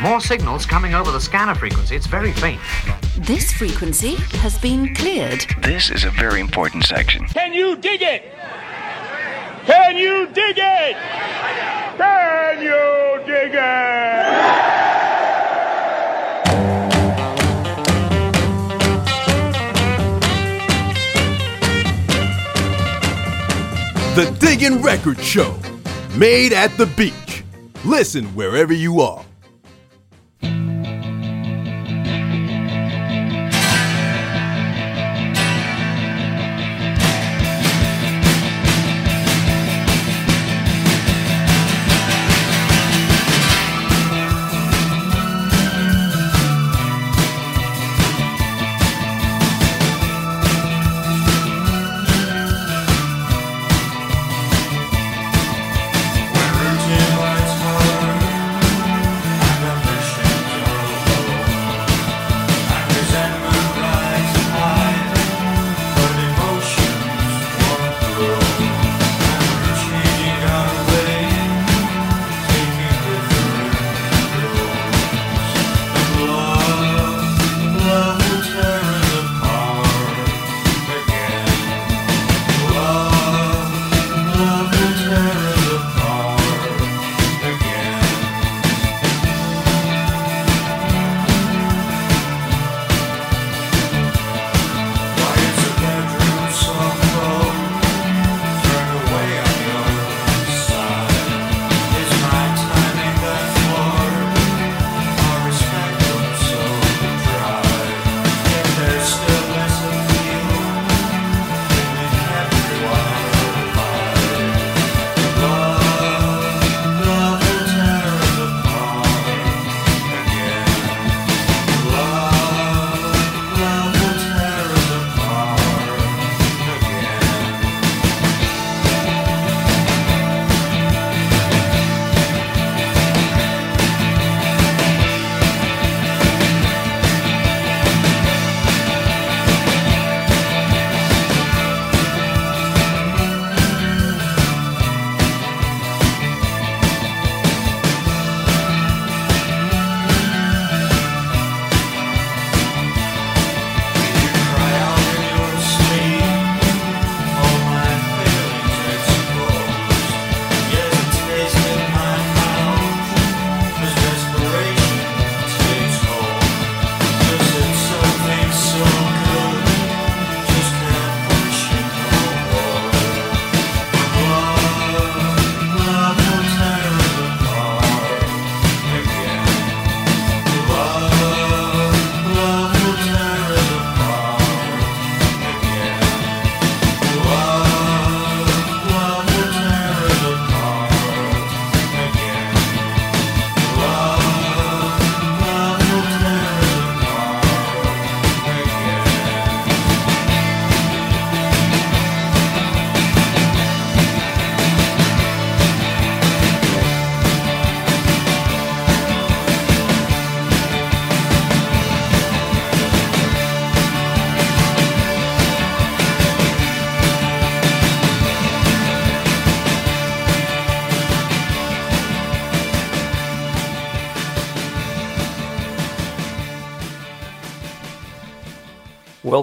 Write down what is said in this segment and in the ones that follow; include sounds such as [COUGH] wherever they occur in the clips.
More signals coming over the scanner frequency. It's very faint. This frequency has been cleared. This is a very important section. Can you dig it? Can you dig it? Can you dig it? The Diggin' Record Show, made at the beach. Listen wherever you are.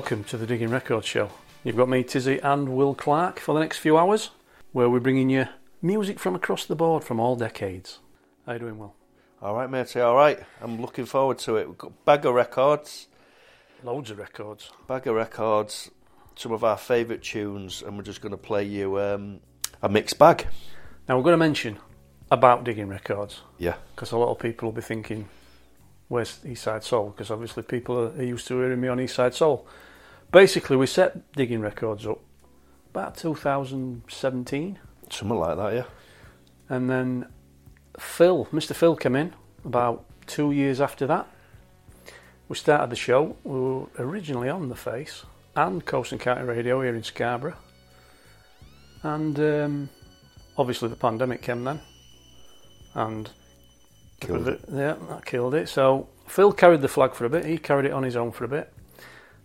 Welcome to the Digging Records Show. You've got me, Tizzy, and Will Clark for the next few hours, where we're bringing you music from across the board from all decades. How are you doing, Will? All right, matey. All right. I'm looking forward to it. We've got bag of records, Loads of records. bag of records, some of our favourite tunes, and we're just going to play you um, a mixed bag. Now, we're going to mention about Digging Records, Yeah. because a lot of people will be thinking, where's Eastside Soul? Because obviously people are, are used to hearing me on Eastside Soul. Basically, we set Digging Records up about 2017. Something like that, yeah. And then Phil, Mr. Phil came in about two years after that. We started the show. We were originally on The Face and Coast and County Radio here in Scarborough. And um, obviously the pandemic came then. And Killed it. yeah, that killed it. So Phil carried the flag for a bit. He carried it on his own for a bit.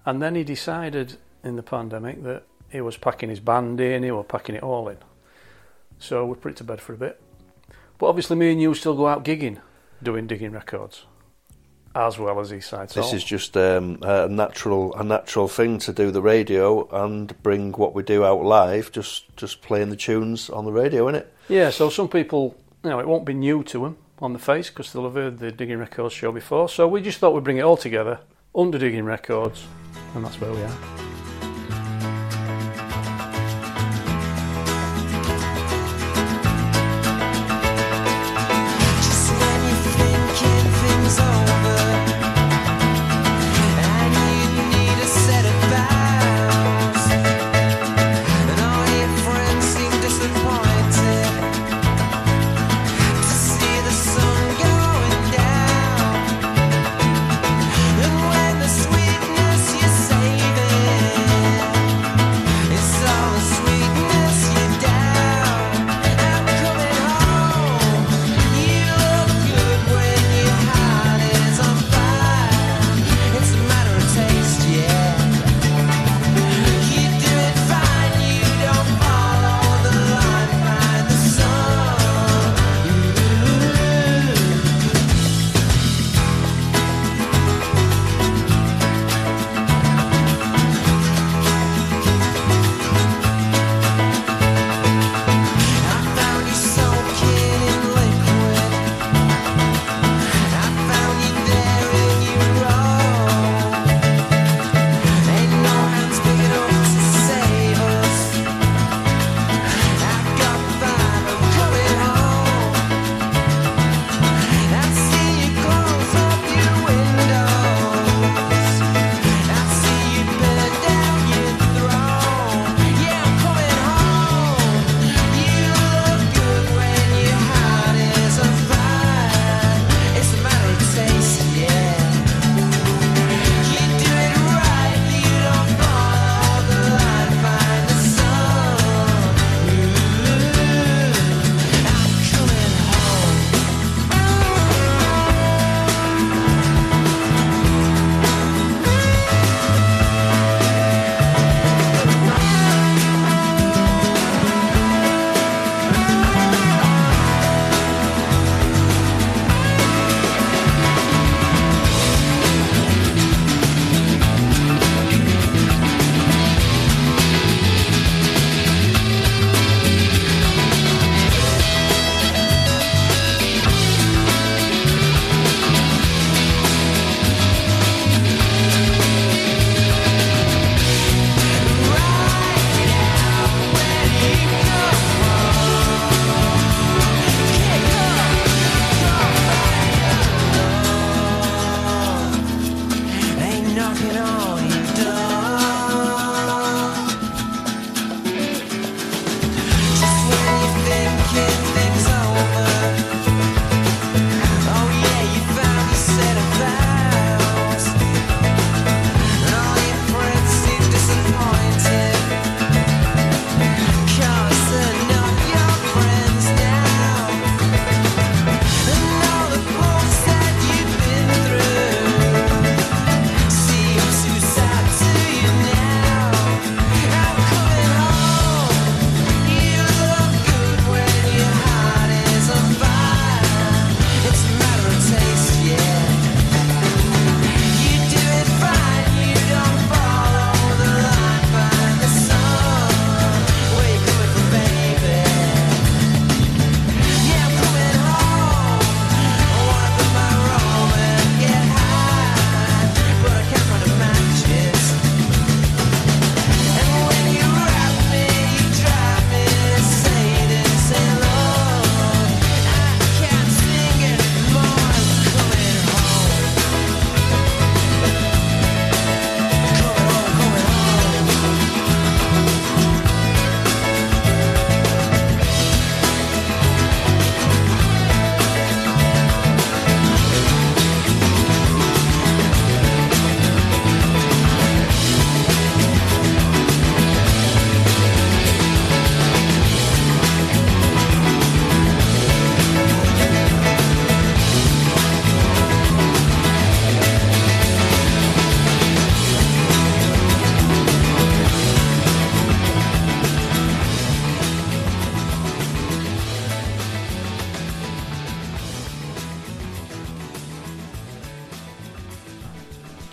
And then he decided in the pandemic that he was packing his band in, he was packing it all in. So we put it to bed for a bit. But obviously, me and you still go out gigging, doing digging records, as well as Eastside Soul. This is just um, a natural a natural thing to do the radio and bring what we do out live, just just playing the tunes on the radio, innit? yeah. So some people, you know, it won't be new to them on the face because they'll have heard the digging records show before. So we just thought we'd bring it all together under digging records, and that's where we are.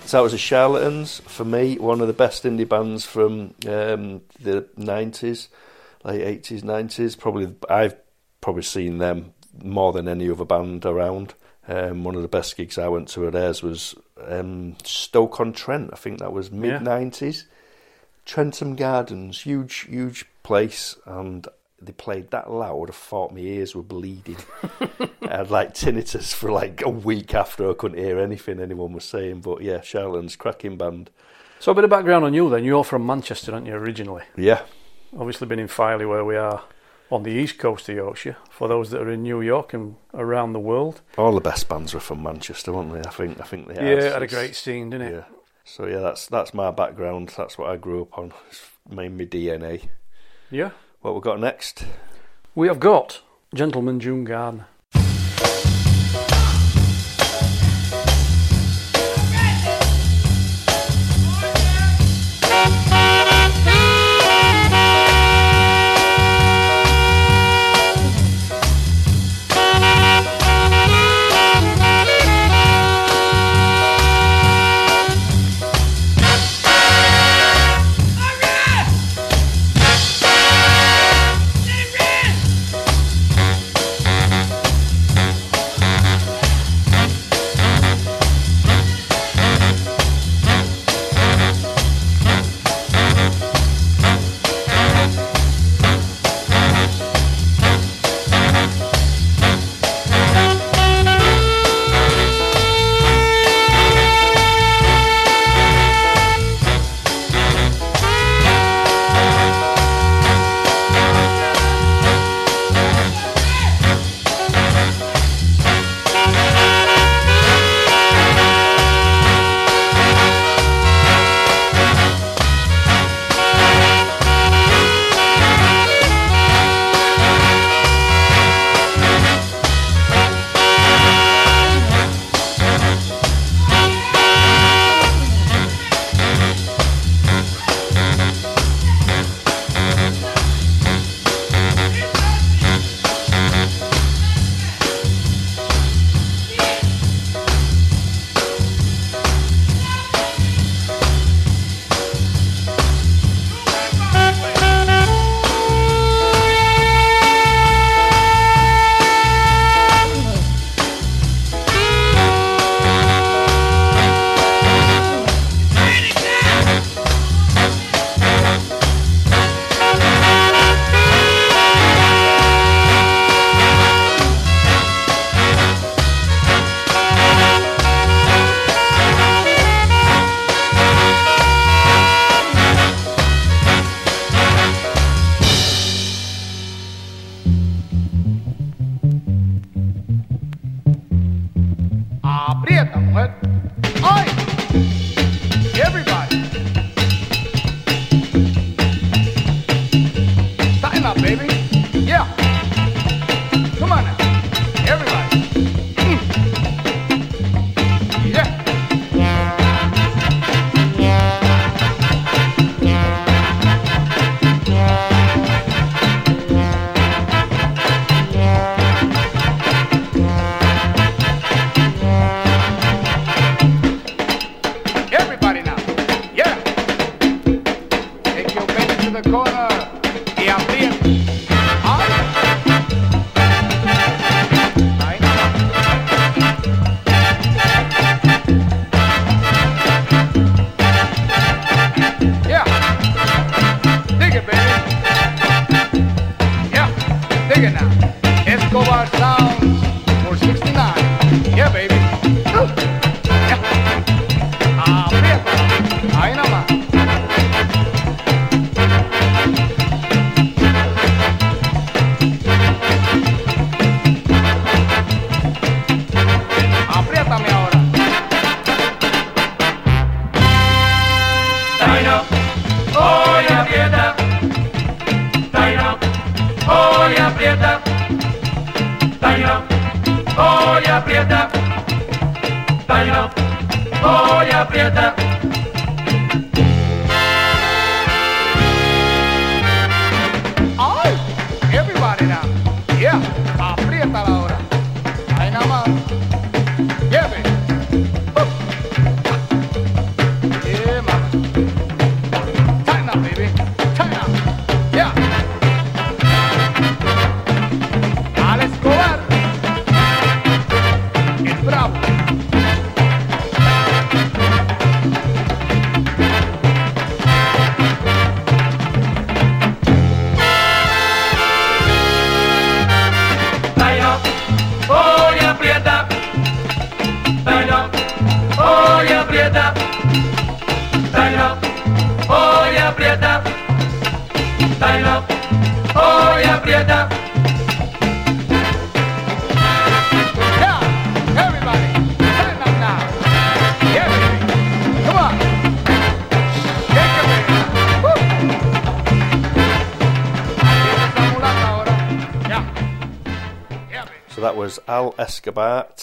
So that was the Charlatans for me, one of the best indie bands from um, the nineties, late eighties, nineties. Probably I've probably seen them more than any other band around. Um, one of the best gigs I went to at theirs was um, Stoke on Trent. I think that was mid nineties. Trentham Gardens, huge, huge place, and they played that loud. I thought my ears were bleeding. [LAUGHS] I had like tinnitus for like a week after. I couldn't hear anything anyone was saying. But yeah, Charlatans, cracking band. So a bit of background on you then. You're from Manchester, aren't you, originally? Yeah. Obviously been in Filey where we are on the east coast of Yorkshire. For those that are in New York and around the world. All the best bands were from Manchester, weren't they? I think I think they Yeah, had. it had a great scene, didn't it? Yeah. So yeah, that's that's my background. That's what I grew up on. It's made me DNA. Yeah. What we've got next? We have got Gentleman June Gardner.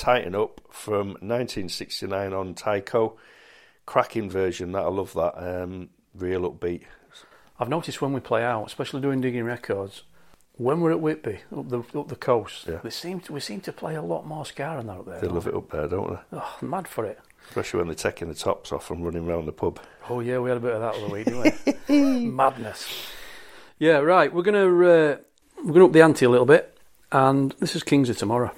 Tighten Up from 1969 on Tyco, Cracking version, that I love that. Um, real upbeat. I've noticed when we play out, especially doing digging records, when we're at Whitby up the up the coast, yeah. they seem to, we seem to play a lot more scarring out there. They love it up there, don't they? Oh, I'm mad for it. Especially when they're taking the tops off and running around the pub. Oh yeah, we had a bit of that the week, didn't we? [LAUGHS] Madness. Yeah, right. We're gonna uh, we're gonna up the ante a little bit, and this is Kings of Tomorrow.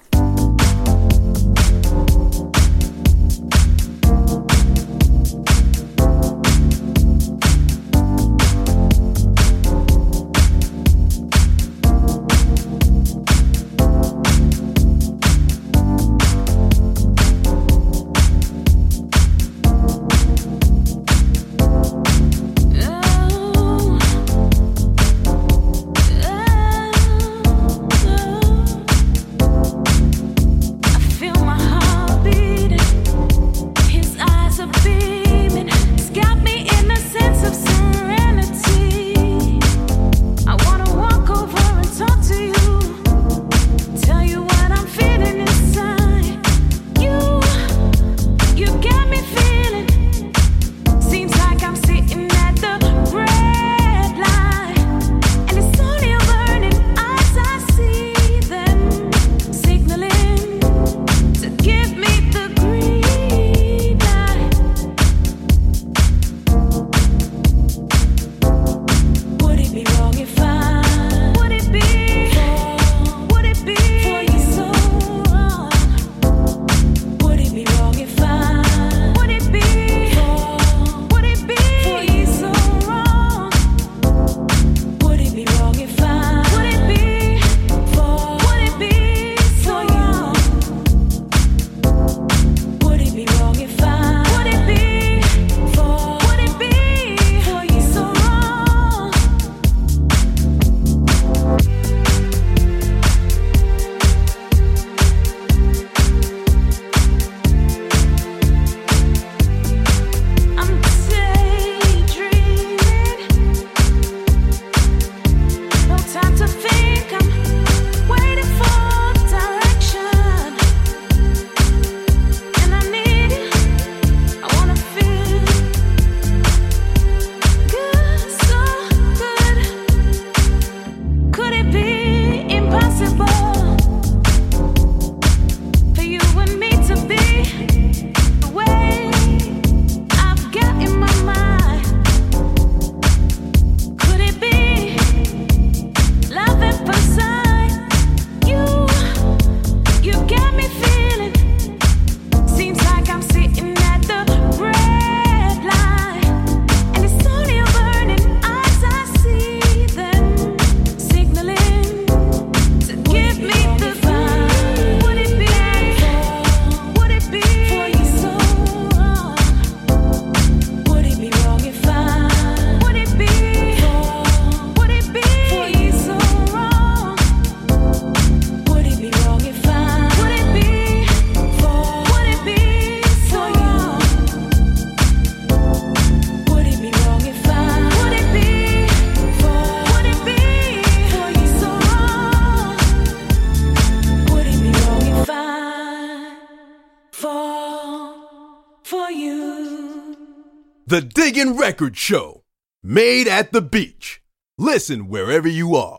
Record Show. Made at the beach. Listen wherever you are.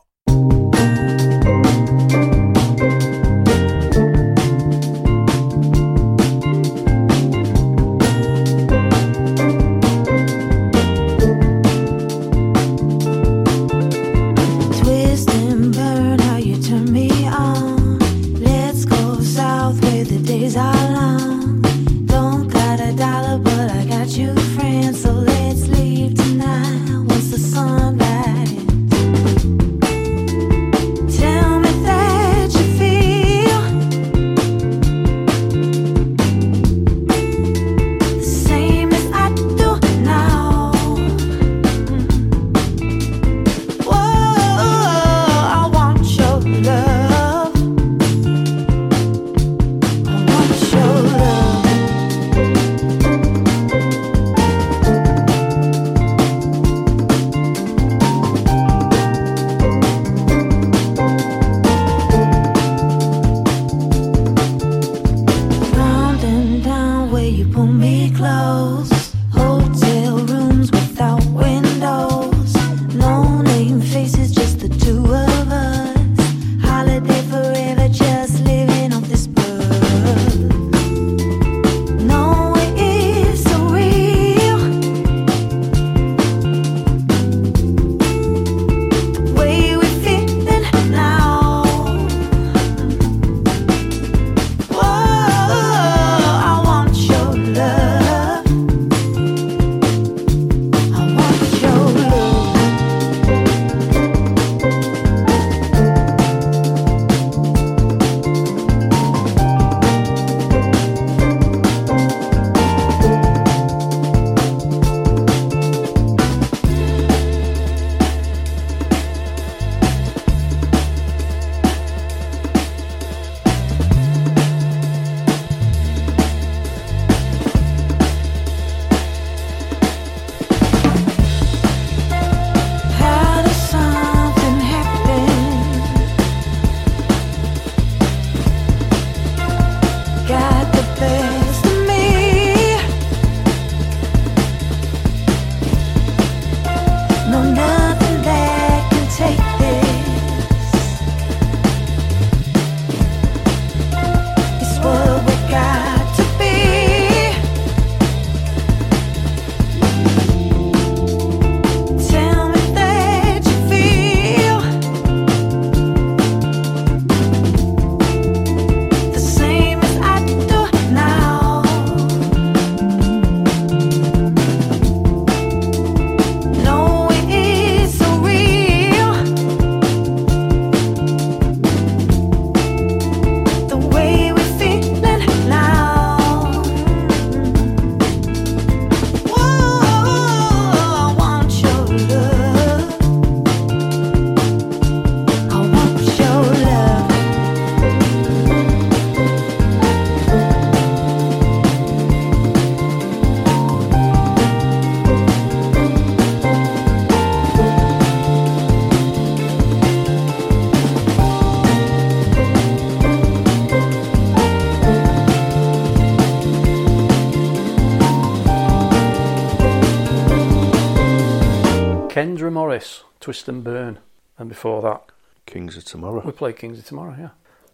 Morris, Twist and Burn, and before that, Kings of Tomorrow. we play Kings of Tomorrow. Yeah.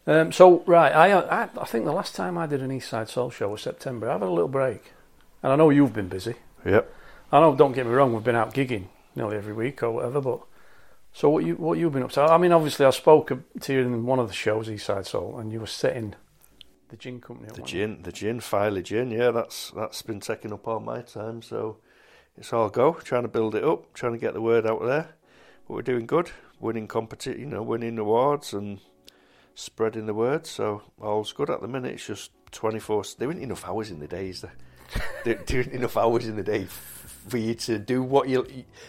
Um, so right, I, I I think the last time I did an East Side Soul show was September. I've had a little break, and I know you've been busy. Yep. I know. Don't get me wrong. We've been out gigging nearly every week or whatever. But so what you what you've been up to? I mean, obviously, I spoke to you in one of the shows, East Side Soul, and you were setting the gin company. The you? gin, the gin, Filey gin, yeah, that's that's been taking up all my time. So it's all go, trying to build it up, trying to get the word out there. But we're doing good, winning competi- you know, winning awards and spreading the word. So all's good at the minute. It's just twenty four. There ain't enough hours in the days. There, [LAUGHS] there, there ain't enough hours in the day for you to do what you,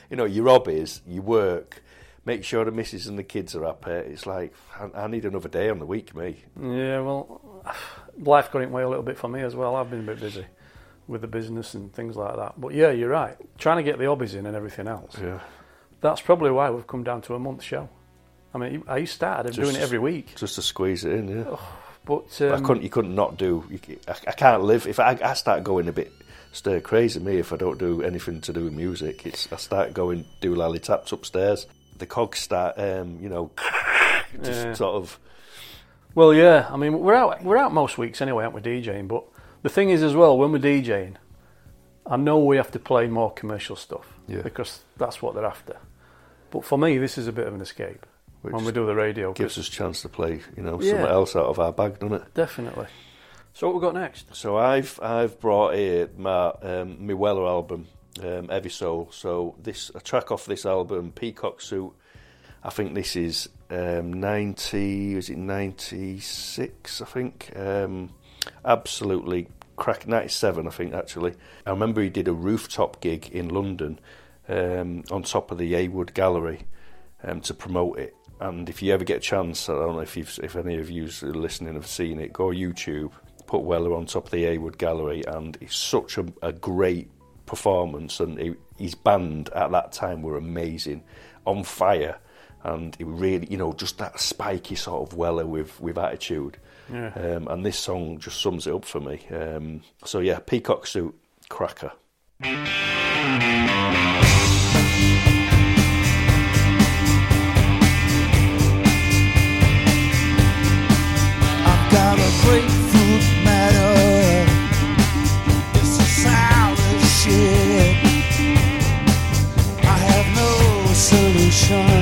you know, your hobbies, you work. Make sure the missus and the kids are happy. It's like I, I need another day on the week, me. Yeah, well, [SIGHS] life got in way a little bit for me as well. I've been a bit busy with the business and things like that. But yeah, you're right. Trying to get the hobbies in and everything else. Yeah. That's probably why we've come down to a month show. I mean, I started Just- doing it every week, just to squeeze it in. Yeah, but I um, couldn't. You couldn't not do. You, I, I can't live if I, I start going a bit stir crazy. Me, if I don't do anything to do with music, it's I start going do lally taps upstairs. The cogs start, um, you know, just Yeah. sort of. Well, yeah. I mean, we're out. We're out most weeks anyway, aren't we, DJing? But the thing is, as well, when we're DJing, I know we have to play more commercial stuff Yeah. because that's what they're after. But for me, this is a bit of an escape when we do the radio. Gives us a chance to play, you know, Yeah. something else out of our bag, doesn't it? Definitely. So what we got next? So I've I've brought here my um, my Weller album, um, Heavy Soul. So this a track off this album, Peacock Suit. I think this is um, ninety. Is it ninety six? I think. Um, absolutely crack. Ninety seven, I think. Actually, I remember he did a rooftop gig in London um, on top of the Hayward Gallery um, to promote it. And if you ever get a chance, I don't know if you've, if any of you listening have seen it, go YouTube, put Weller on top of the Hayward Gallery, and it's such a, a great performance. And he, his band at that time were amazing, on fire, and it really, you know, just that spiky sort of Weller with with attitude. Yeah. Um, and this song just sums it up for me. Um, so yeah, Peacock Suit, cracker. I've got a grapefruit matter. It's a sour shit. I have no solutions.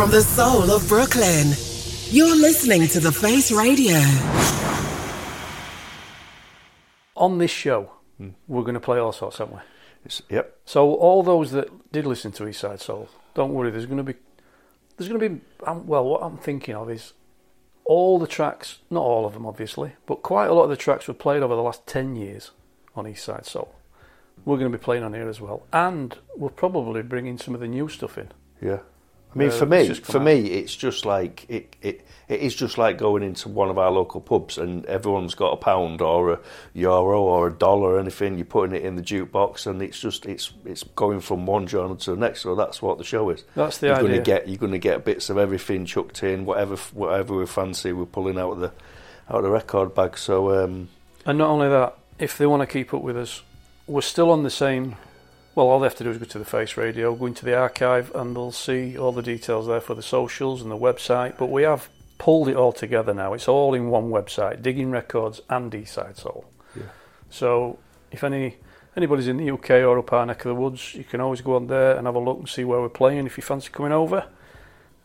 From the soul of Brooklyn, you're listening to The Face Radio. On this show, we're going to play all sorts, aren't we? yep. So all those that did listen to East Side Soul, don't worry. There's going to be, there's going to be. Um, well, what I'm thinking of is all the tracks, not all of them, obviously, but quite a lot of the tracks were played over the last ten years on East Side Soul. We're going to be playing on here as well, and we're probably bringing some of the new stuff in. Yeah. I mean, Uh, for me, for out. me, it's just like it, it. It is just like going into one of our local pubs and everyone's got a pound or a euro or a dollar or anything. You're putting it in the jukebox and it's just it's it's going from one genre to the next. So that's what the show is. That's the you're Going idea. to get you're going to get bits of everything chucked in, whatever whatever we fancy. We're pulling out of the out of the record bag. So um, And not only that, if they want to keep up with us, we're still on the same. Well, all they have to do is go to the Face Radio, go into the archive, and they'll see all the details there for the socials and the website. But we have pulled it all together now. It's all in one website: Digging Records and Eastside Soul. Yeah. So if any anybody's in the UK or up our neck of the woods, you can always go on there and have a look and see where we're playing. If you fancy coming over,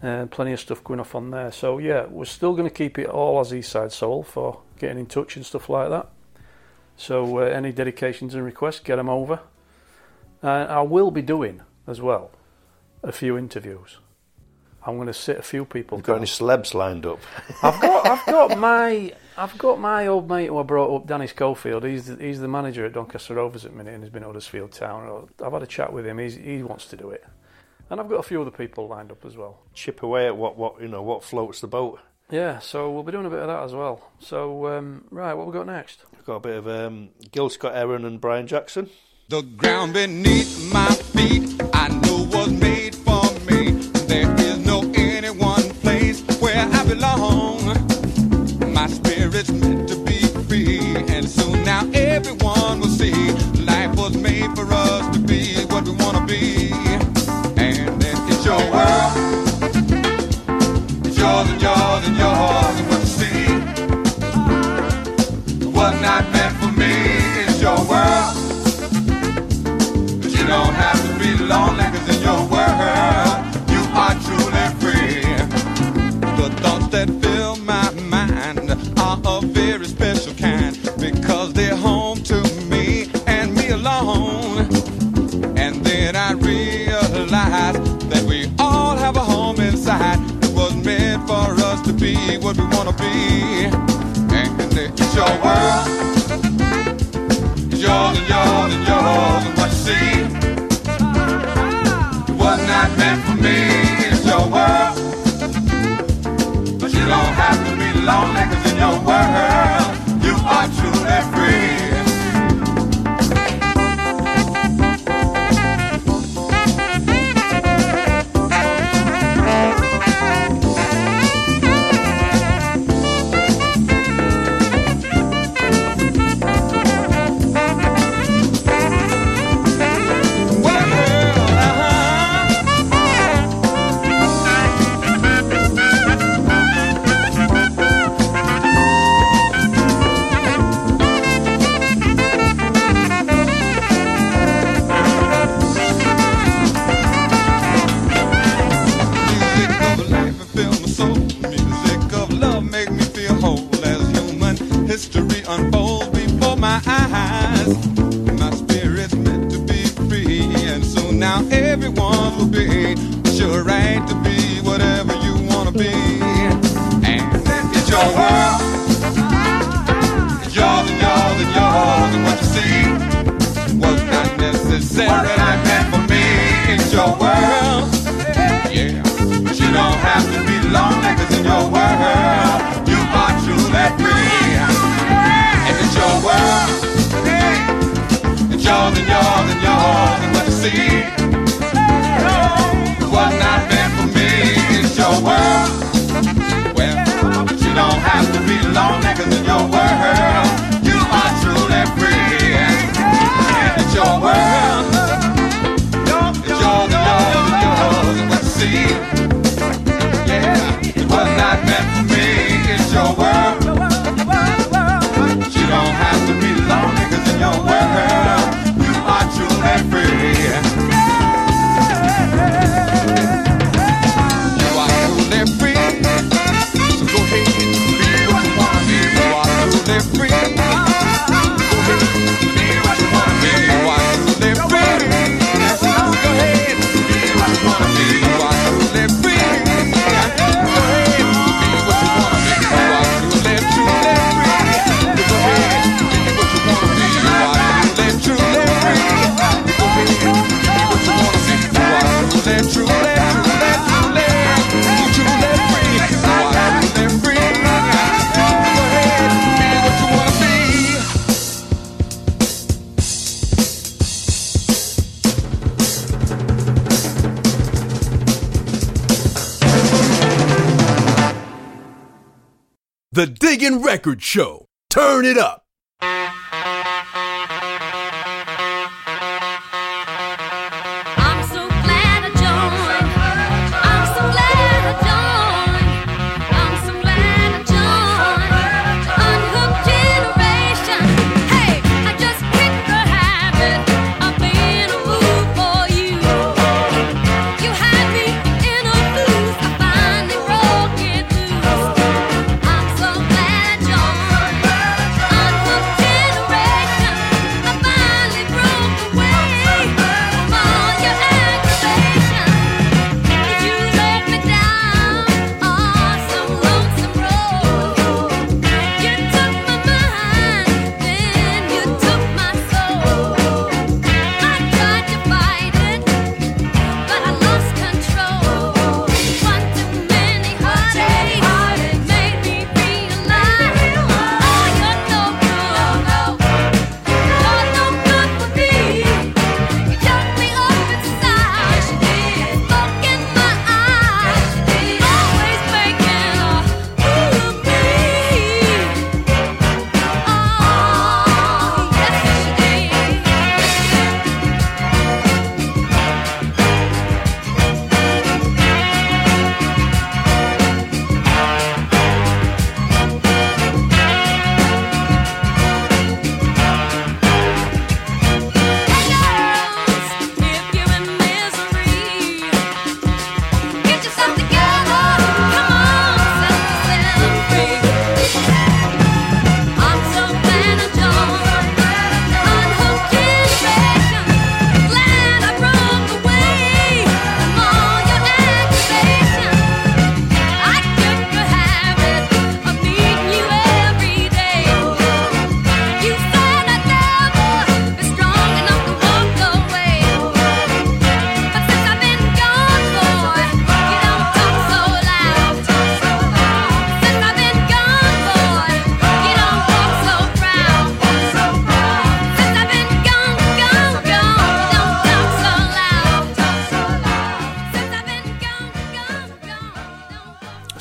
uh, plenty of stuff going off on there. So yeah, we're still going to keep it all as Eastside Soul for getting in touch and stuff like that. So uh, any dedications and requests, get them over. And I will be doing as well a few interviews. I'm going to sit a few people. you've got any celebs lined up? I've got, [LAUGHS] I've got my, I've got my old mate who I brought up, Danny Schofield. He's the, he's the manager at Doncaster Rovers at the minute, and he's been at Huddersfield Town. I've had a chat with him. He's, he wants to do it, and I've got a few other people lined up as well. Chip away at what what you know what floats the boat. Yeah, so we'll be doing a bit of that as well. So um, right, what we got next? We've got a bit of um, Gil Scott-Heron and Brian Jackson. The ground beneath my feet, I know was made for me. There is no any one place where I belong. My spirit's meant to be free, and soon now everyone will see life was made for us to cause in your world, you are truly free. The thoughts that fill my mind are a very special kind because they're home to me and me alone. And then I realize that we all have a home inside that was meant for us to be what we want to be. And it's your world. It's yours and yours and yours and what you see. Meant for me. Your world. But you don't have to be lonely cause in your world history unfolds before my eyes. My spirit's meant to be free, and soon now everyone will be sure right to be whatever you wanna be. And it's your world. It's yours and yours and yours, and what you see was not necessarily meant for me. It's your world. Yeah. But you don't have to be lonely, cause in your world, you are truly free. Yours and yours and yours, and what you see was not meant for me. It's your world. Well, but you don't have to be lonely, cause in your world, you are truly free. And it's your world. It's yours and yours and yours, and what you see. Yeah, was not meant for me. It's your world. Truly record show. Turn it up.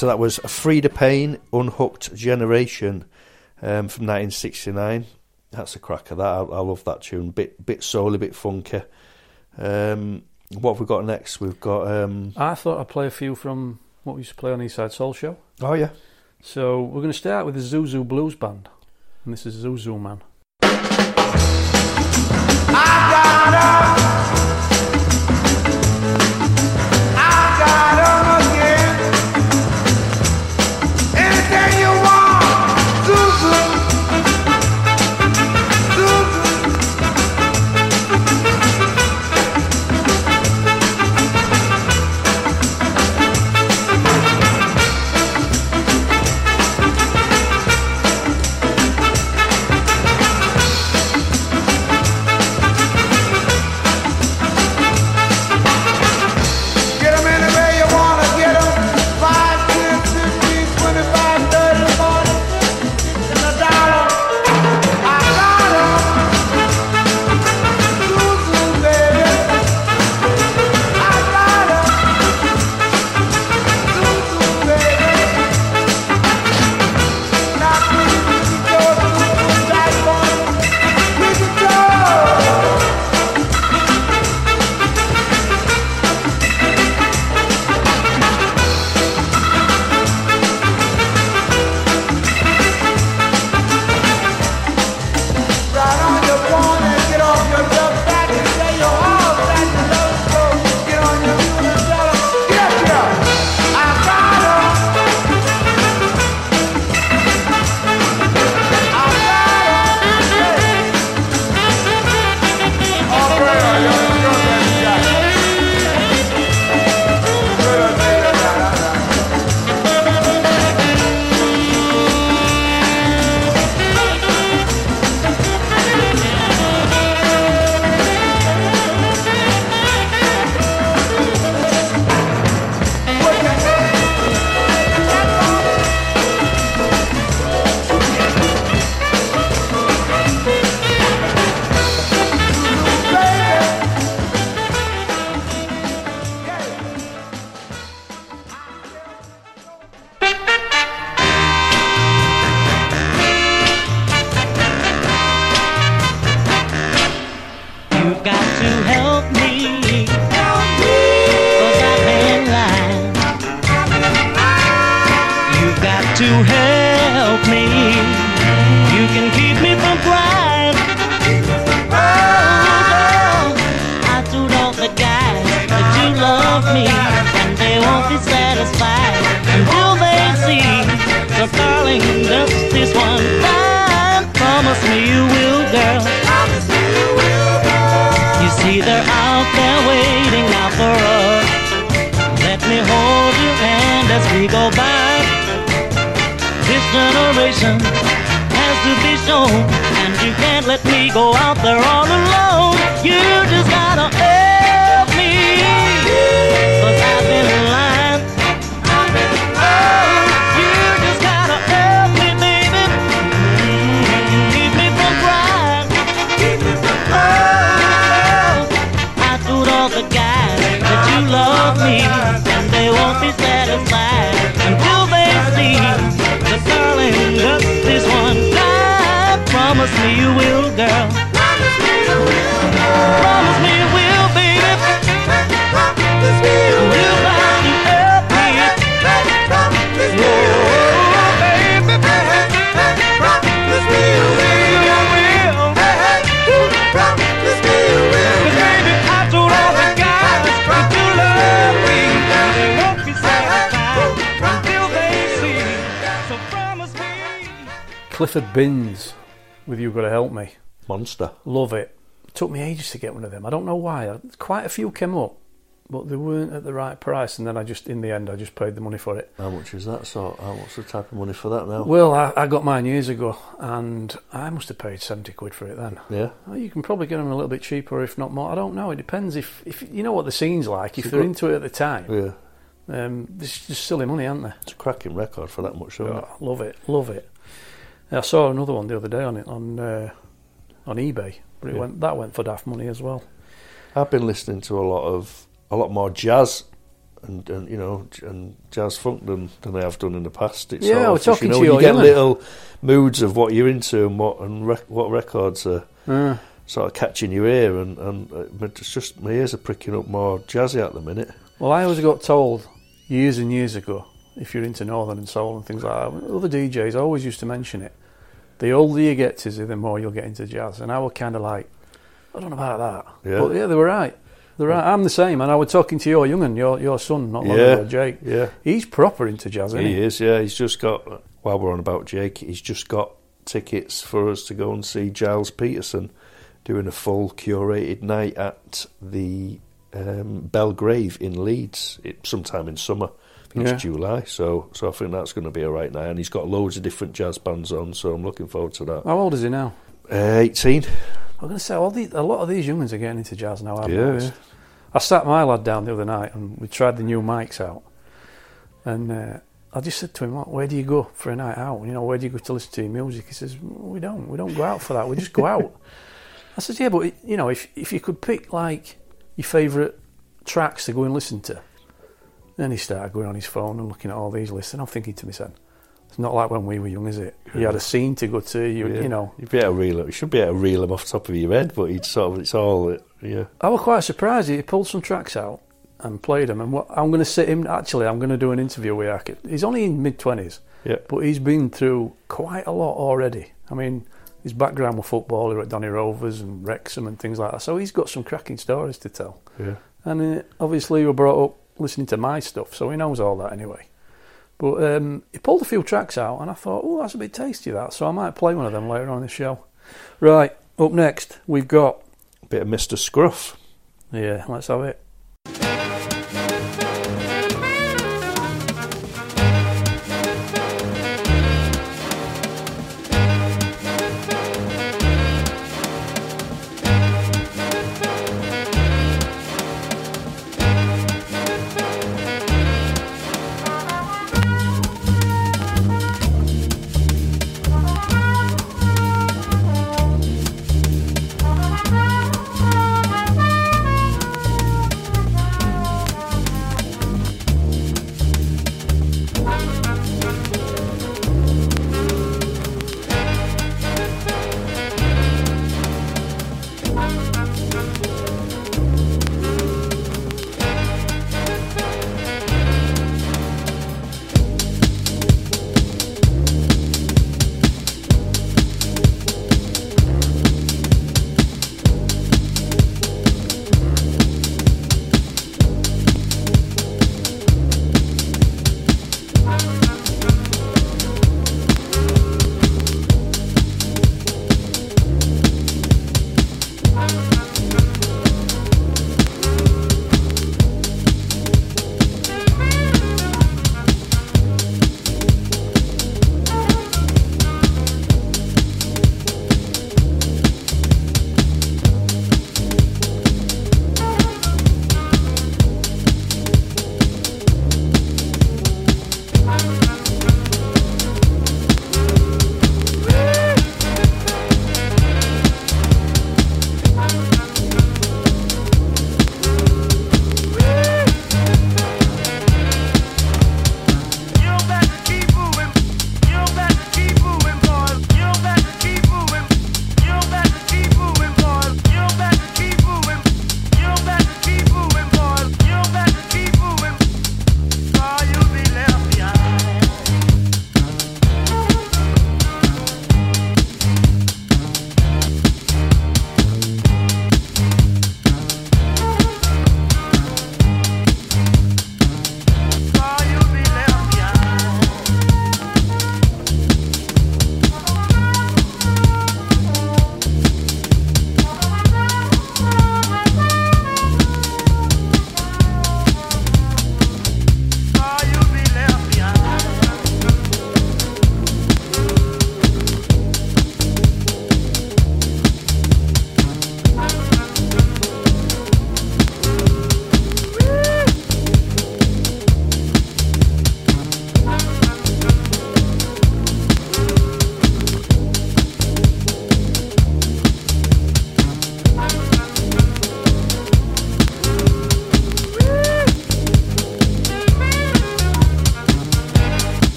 So that was Freda Payne, Unhooked Generation um, from 1969. That's a cracker. That I, I, love that tune. Bit bit soul, a bit funky. Um, what have we got next? We've got. Um... I thought I'd play a few from what we used to play on East Side Soul Show. Oh yeah. So we're going to start with the Zuzu Blues Band, and this is Zuzu Man. Has to be shown, and you can't let me go out there all alone. You just me you will, girl. Promise me you will, Promise me you will, baby. Promise me you will. You got to. Promise me you will, baby. Promise me you will. Promise me you will. 'Cause baby, I told all the guys that you love me, and they won't be satisfied until they see. So promise me. Clifford Binns with You Gotta Help Me. Monster. Love it. Took me ages to get one of them. I don't know why. Quite a few came up, but they weren't at the right price. And then I just, in the end, I just paid the money for it. How much is that So, How, what's the type of money for that now? Well, I, I got mine years ago, and I must have paid seventy quid for it then. Yeah. Well, you can probably get them a little bit cheaper, if not more. I don't know. It depends if, if you know what the scene's like. If they're into it at the time, Yeah. um, this is just silly money, aren't they? It's a cracking record for that much, isn't it? Oh, love it, love it. I saw another one the other day on it on uh, on eBay, but it Yeah. went that went for daft money as well. I've been listening to a lot of a lot more jazz and, and you know and jazz funk than, than I have done in the past. It's Yeah, sort I of was just, talking you know, to you, you get little moods of what you're into and what and rec- what records are Yeah. sort of catching your ear and and uh, it's just my ears are pricking up more jazzy at the minute. Well, I always got told years and years ago if you're into northern and soul and things like that. Other DJs always used to mention it. The older you get to, the more you'll get into jazz. And I was kind of like, I don't know about that. Yeah. But yeah, they were right. They're right. I'm the same. And I was talking to your young'un, your your son, not long Yeah, ago, Jake. yeah. He's proper into jazz, isn't he? He is, yeah. He's just got. While we're on about Jake, he's just got tickets for us to go and see Gilles Peterson doing a full curated night at the um, Belgrave in Leeds, it, sometime in summer. I think Yeah. it's July, so so I think that's going to be a right night. And he's got loads of different jazz bands on, so I'm looking forward to that. How old is he now? Uh, 18. I'm going to say all the, a lot of these young'uns are getting into jazz now. Yeah, yeah. I sat my lad down the other night and we tried the new mics out, and uh, I just said to him, "What? Where do you go for a night out? You know, where do you go to listen to your music?" He says, "We don't. We don't go out for that. We just go out." [LAUGHS] I said, "Yeah, but you know, if if you could pick like your favourite tracks to go and listen to," then he started going on his phone and looking at all these lists, and I'm thinking to myself. It's not like when we were young, is it? You had a scene to go to. You, Yeah. you know, You'd be able to reel it. You should be able to reel them off the top of your head, but he'd sort of, it's all, yeah. I was quite surprised. He pulled some tracks out and played them. And what, I'm going to sit him. Actually, I'm going to do an interview with Hackett. He's only in mid twenties, Yeah. but he's been through quite a lot already. I mean, his background with football, he were at Donny Rovers and Wrexham and things like that. So he's got some cracking stories to tell. Yeah. And uh, obviously, we were brought up listening to my stuff, so he knows all that anyway. But um, he pulled a few tracks out, and I thought, oh, that's a bit tasty, that. So I might play one of them later on in the show. Right, up next, we've got. A bit of Mr. Scruff. Yeah, let's have it.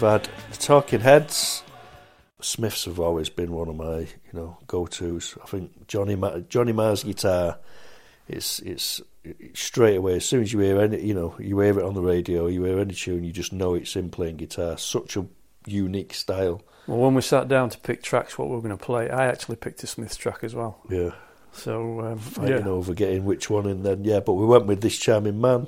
We've had the Talking Heads. Smiths have always been one of my, you know, go-tos. I think Johnny Ma- Johnny Marr's guitar, it's it's straight away as soon as you hear any, you know, you hear it on the radio, you hear any tune, you just know it's him playing guitar. Such a unique style. Well, when we sat down to pick tracks, what we were going to play, I actually picked a Smiths track as well. Yeah. So um, fighting yeah. over getting which one, and then yeah, but we went with this charming man.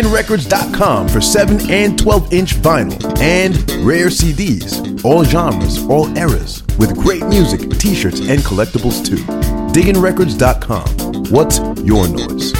DigginRecords.com for 7 and 12 inch vinyl and rare CDs, all genres, all eras, with great music, t shirts, and collectibles too. DigginRecords.com. What's your noise?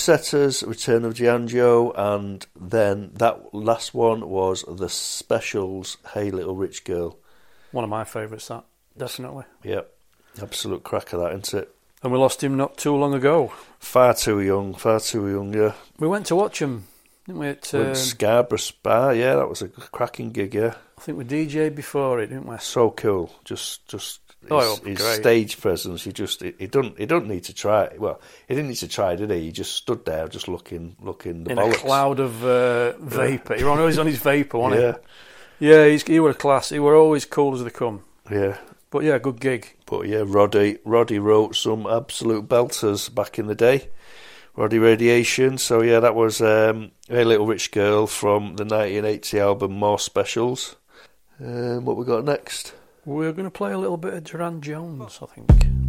The Upsetters, Return of Django, and then that last one was the Specials, Hey Little Rich Girl. One of my favourites, that definitely. Yep, absolute cracker that, isn't it? And we lost him not too long ago. Far too young, far too young, yeah. We went to watch him, didn't we? At, um, Scarborough Spa, yeah, that was a cracking gig, yeah. I think we DJ'd before it, didn't we? So cool, just, just Oh, it his stage presence. He just, he, he don't, he don't need to try. Well, he didn't need to try, did he? He just stood there, just looking, looking the in bollocks. a cloud of uh, vapour. He was always on his vapour, wasn't Yeah. he? Yeah, he's, he were a class. He were always cool as they come. Yeah. But yeah, good gig. But yeah, Roddy Roddy wrote some absolute belters back in the day. Roddy Radiation. So yeah, that was um, a little rich girl from the 1980 album More Specials. Um, what we got next? We're going to play a little bit of Durand Jones, I think.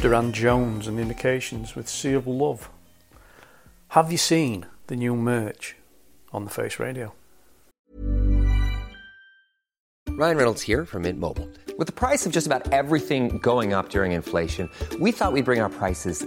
Durand Jones and Indications with Sea of Love. Have you seen the new merch on the Face Radio? Ryan Reynolds here from Mint Mobile. With the price of just about everything going up during inflation, we thought we'd bring our prices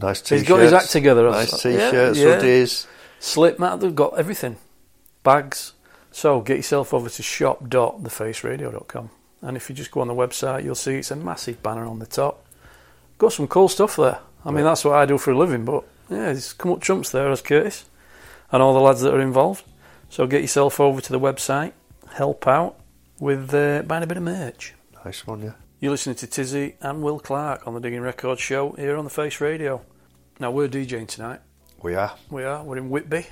Nice t-shirts. He's got his act together. nice t-shirts, yeah. hoodies. Slip mat, they've got everything. Bags. So get yourself over to shop.thefaceradio.com. And if you just go on the website, you'll see it's a massive banner on the top. Got some cool stuff there. I mean, that's what I do for a living, but yeah, there's come up trumps there as Curtis and all the lads that are involved. So get yourself over to the website, help out with uh, buying a bit of merch. Nice one, yeah. You're listening to Tizzy and Will Clark on the Diggin' Records show here on the Face Radio. Now we're DJing tonight. We are. We are. We're in Whitby,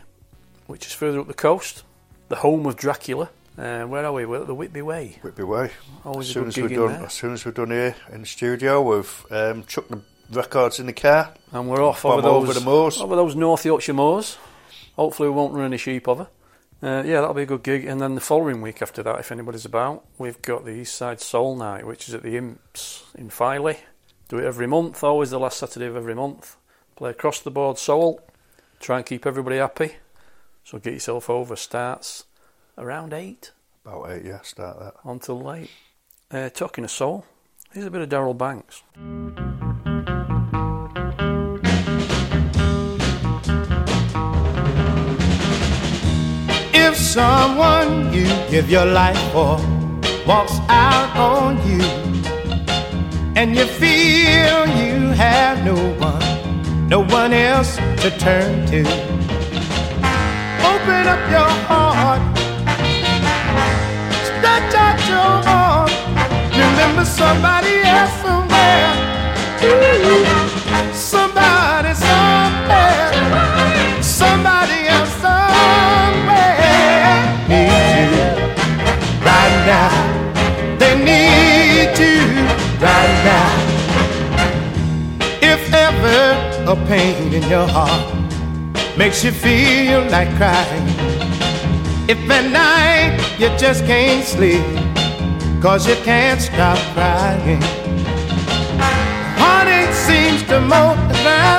which is further up the coast, the home of Dracula. Uh, where are we? We're at the Whitby Way. Whitby Way. Always as a soon good as we're done, there. as soon as we're done here in the studio, we've um, chucked the records in the car, And we're off over those, over the moors. over those North Yorkshire moors. Hopefully, we won't run any sheep over. Uh, yeah, that'll be a good gig. And then the following week after that, if anybody's about, we've got the East Side Soul Night, which is at the Imps in Filey. Do it every month, always the last Saturday of every month. Play across the board soul. Try and keep everybody happy. So get yourself over. Starts around 8 About eight, yeah. Start that. until late. Uh, talking of soul, here's a bit of Darrell Banks. Someone you give your life for walks out on you, and you feel you have no one, no one else to turn to, open up your heart, stretch out your arm, remember somebody else somewhere, somebody a pain in your heart makes you feel like crying, if at night you just can't sleep, cause you can't stop crying, heartache seems to multiply.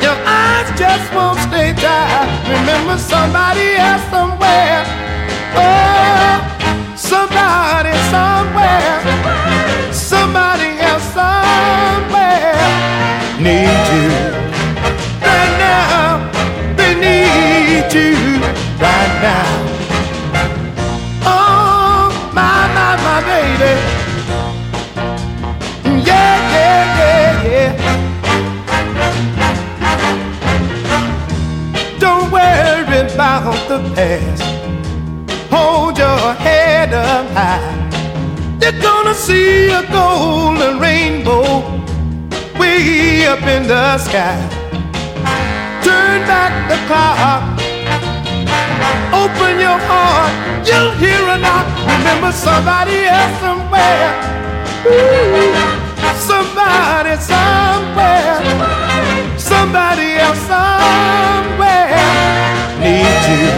Your eyes just won't stay dry. Remember somebody else somewhere. Oh, somebody somewhere. Somebody needs you right now. They need you right now. Oh, my, my, my baby. Yeah, yeah, yeah, yeah. Don't worry about the past. Hold your head up high. You're gonna see a golden rainbow way up in the sky. Turn back the clock. Open your heart. You'll hear a knock. Remember somebody else somewhere. Ooh, somebody somewhere. Somebody else somewhere needs you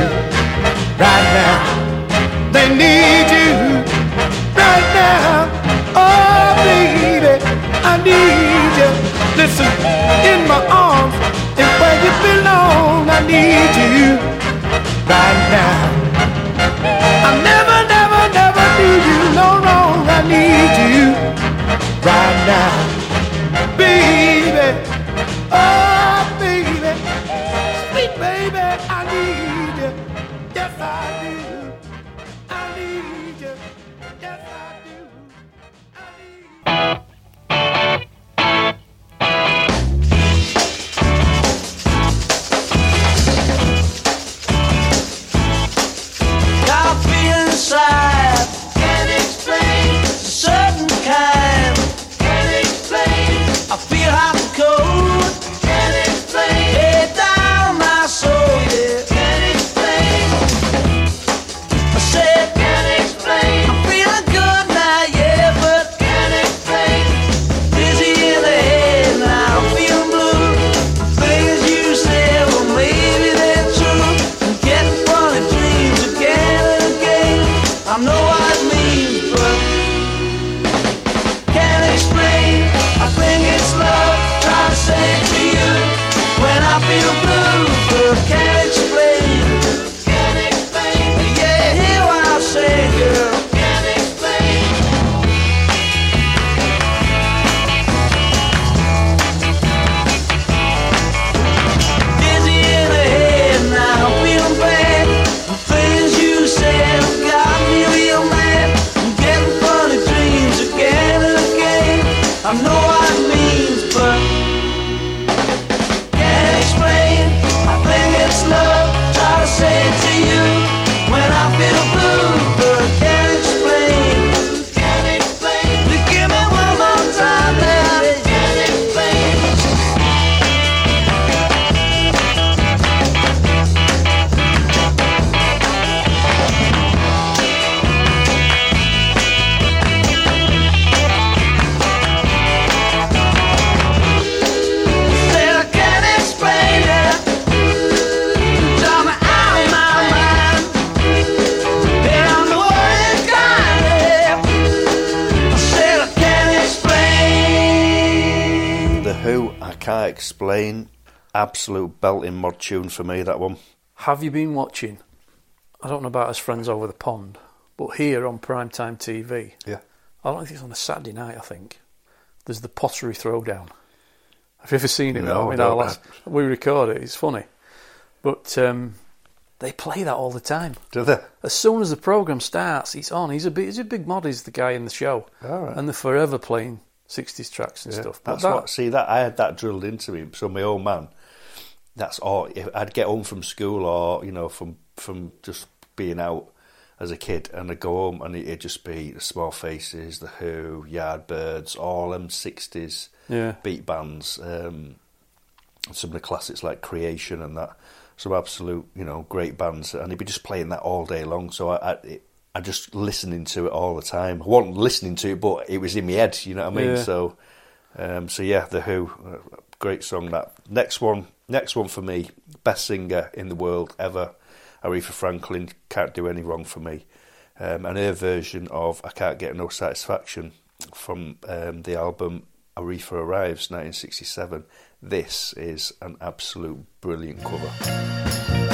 right now. They need you right now. Oh, baby, I need you. Listen, in my arms, and where you belong, I need you right now. I never, never, never do you no wrong. I need you right now, baby. but explain. Absolute belting mod tune for me, that one. Have you been watching? I don't know about his friends over the pond, but here on primetime TV, Yeah. I don't think it's on a Saturday night. I think there's the pottery throwdown. Have you ever seen it? No, I mean, our last- we record it. It's funny, but um, they play that all the time. Do they? As soon as the program starts, it's on. He's a big, he's a big mod. He's the guy in the show, right. and they're forever playing '60s tracks and Yeah, stuff. But That's that- what. See that I had that drilled into me. So my old man, that's all. If I'd get home from school or you know from from just being out as a kid, and I'd go home and it'd just be the Small Faces, the Who, Yardbirds, all them sixties Yeah. beat bands. Um, some of the classics like Creation and that. Some absolute you know great bands, and he'd be just playing that all day long. So I. I it, I just listening to it all the time. I wasn't listening to it, but it was in my head. You know what I mean? Yeah. So, um, so yeah, the Who, uh, great song. That next one, next one for me, best singer in the world ever, Aretha Franklin. Can't do any wrong for me. Um, and her version of "I Can't Get No Satisfaction" from um, the album Aretha Arrives, 1967. This is an absolute brilliant cover.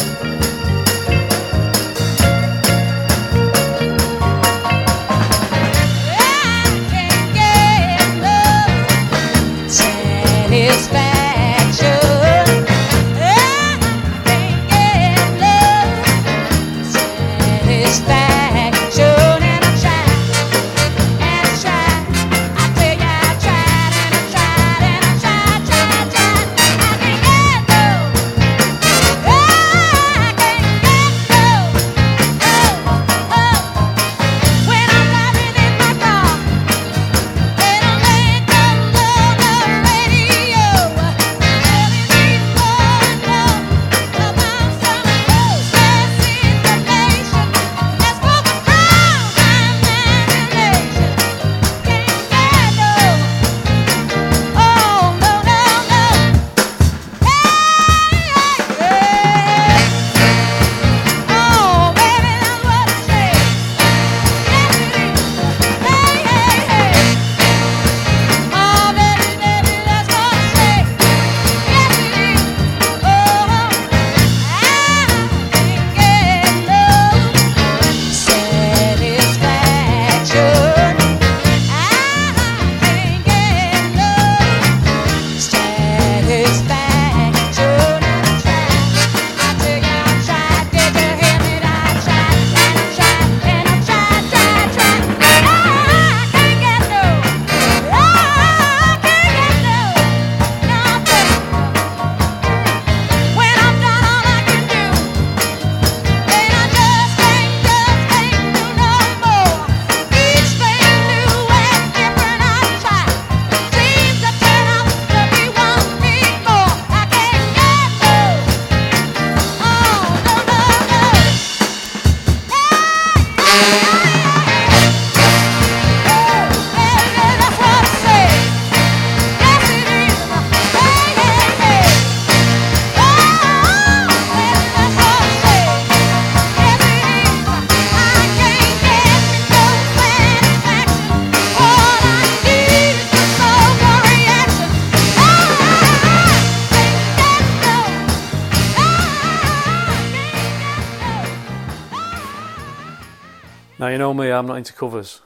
I'm not into covers.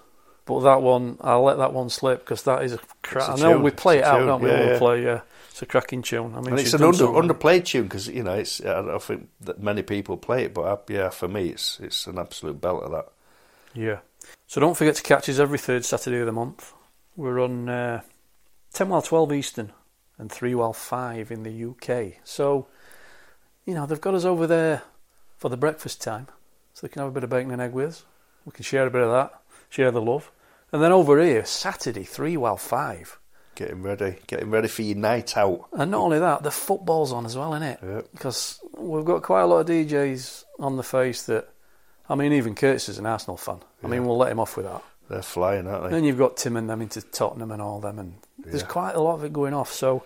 But that one, I'll let that one slip because that is a crack. I know tune. we play it out, tune. don't we? Yeah, we yeah. play, yeah. It's a cracking tune. I mean, and it's an under, something. underplayed tune because you know it's. I don't think that many people play it, but uh, yeah, for me, it's it's an absolute belt of that. Yeah. So don't forget to catch us every third Saturday of the month. We're on uh, 10 while 12 Eastern and 3 while 5 in the UK. So, you know, they've got us over there for the breakfast time. So they can have a bit of bacon and egg with us. We can share a bit of that, share the love. And then over here, Saturday, 3 while 5. Getting ready, getting ready for your night out. And not only that, the football's on as well, isn't it? Yep. Because we've got quite a lot of DJs on the face that, I mean, even Curtis is an Arsenal fan. I mean, we'll let him off with that. They're flying, aren't they? Then you've got Tim and them into Tottenham and all them, and there's Yeah. quite a lot of it going off. So,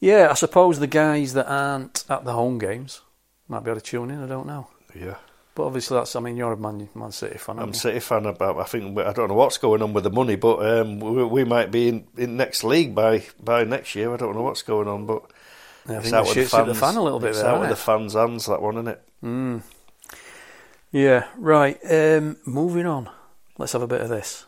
yeah, I suppose the guys that aren't at the home games might be able to tune in. I don't know. Yeah. But obviously, that's. I mean, you're a Man, Man City fan. I'm you? City fan about. I think I don't know what's going on with the money, but um, we, we might be in, in next league by by next year. I don't know what's going on, but Yeah, I it's think out with the fans. the fan a little bit It's there, out with isn't the fans' hands. That one, isn't it? Mm. Yeah. Right. Um, moving on. Let's have a bit of this.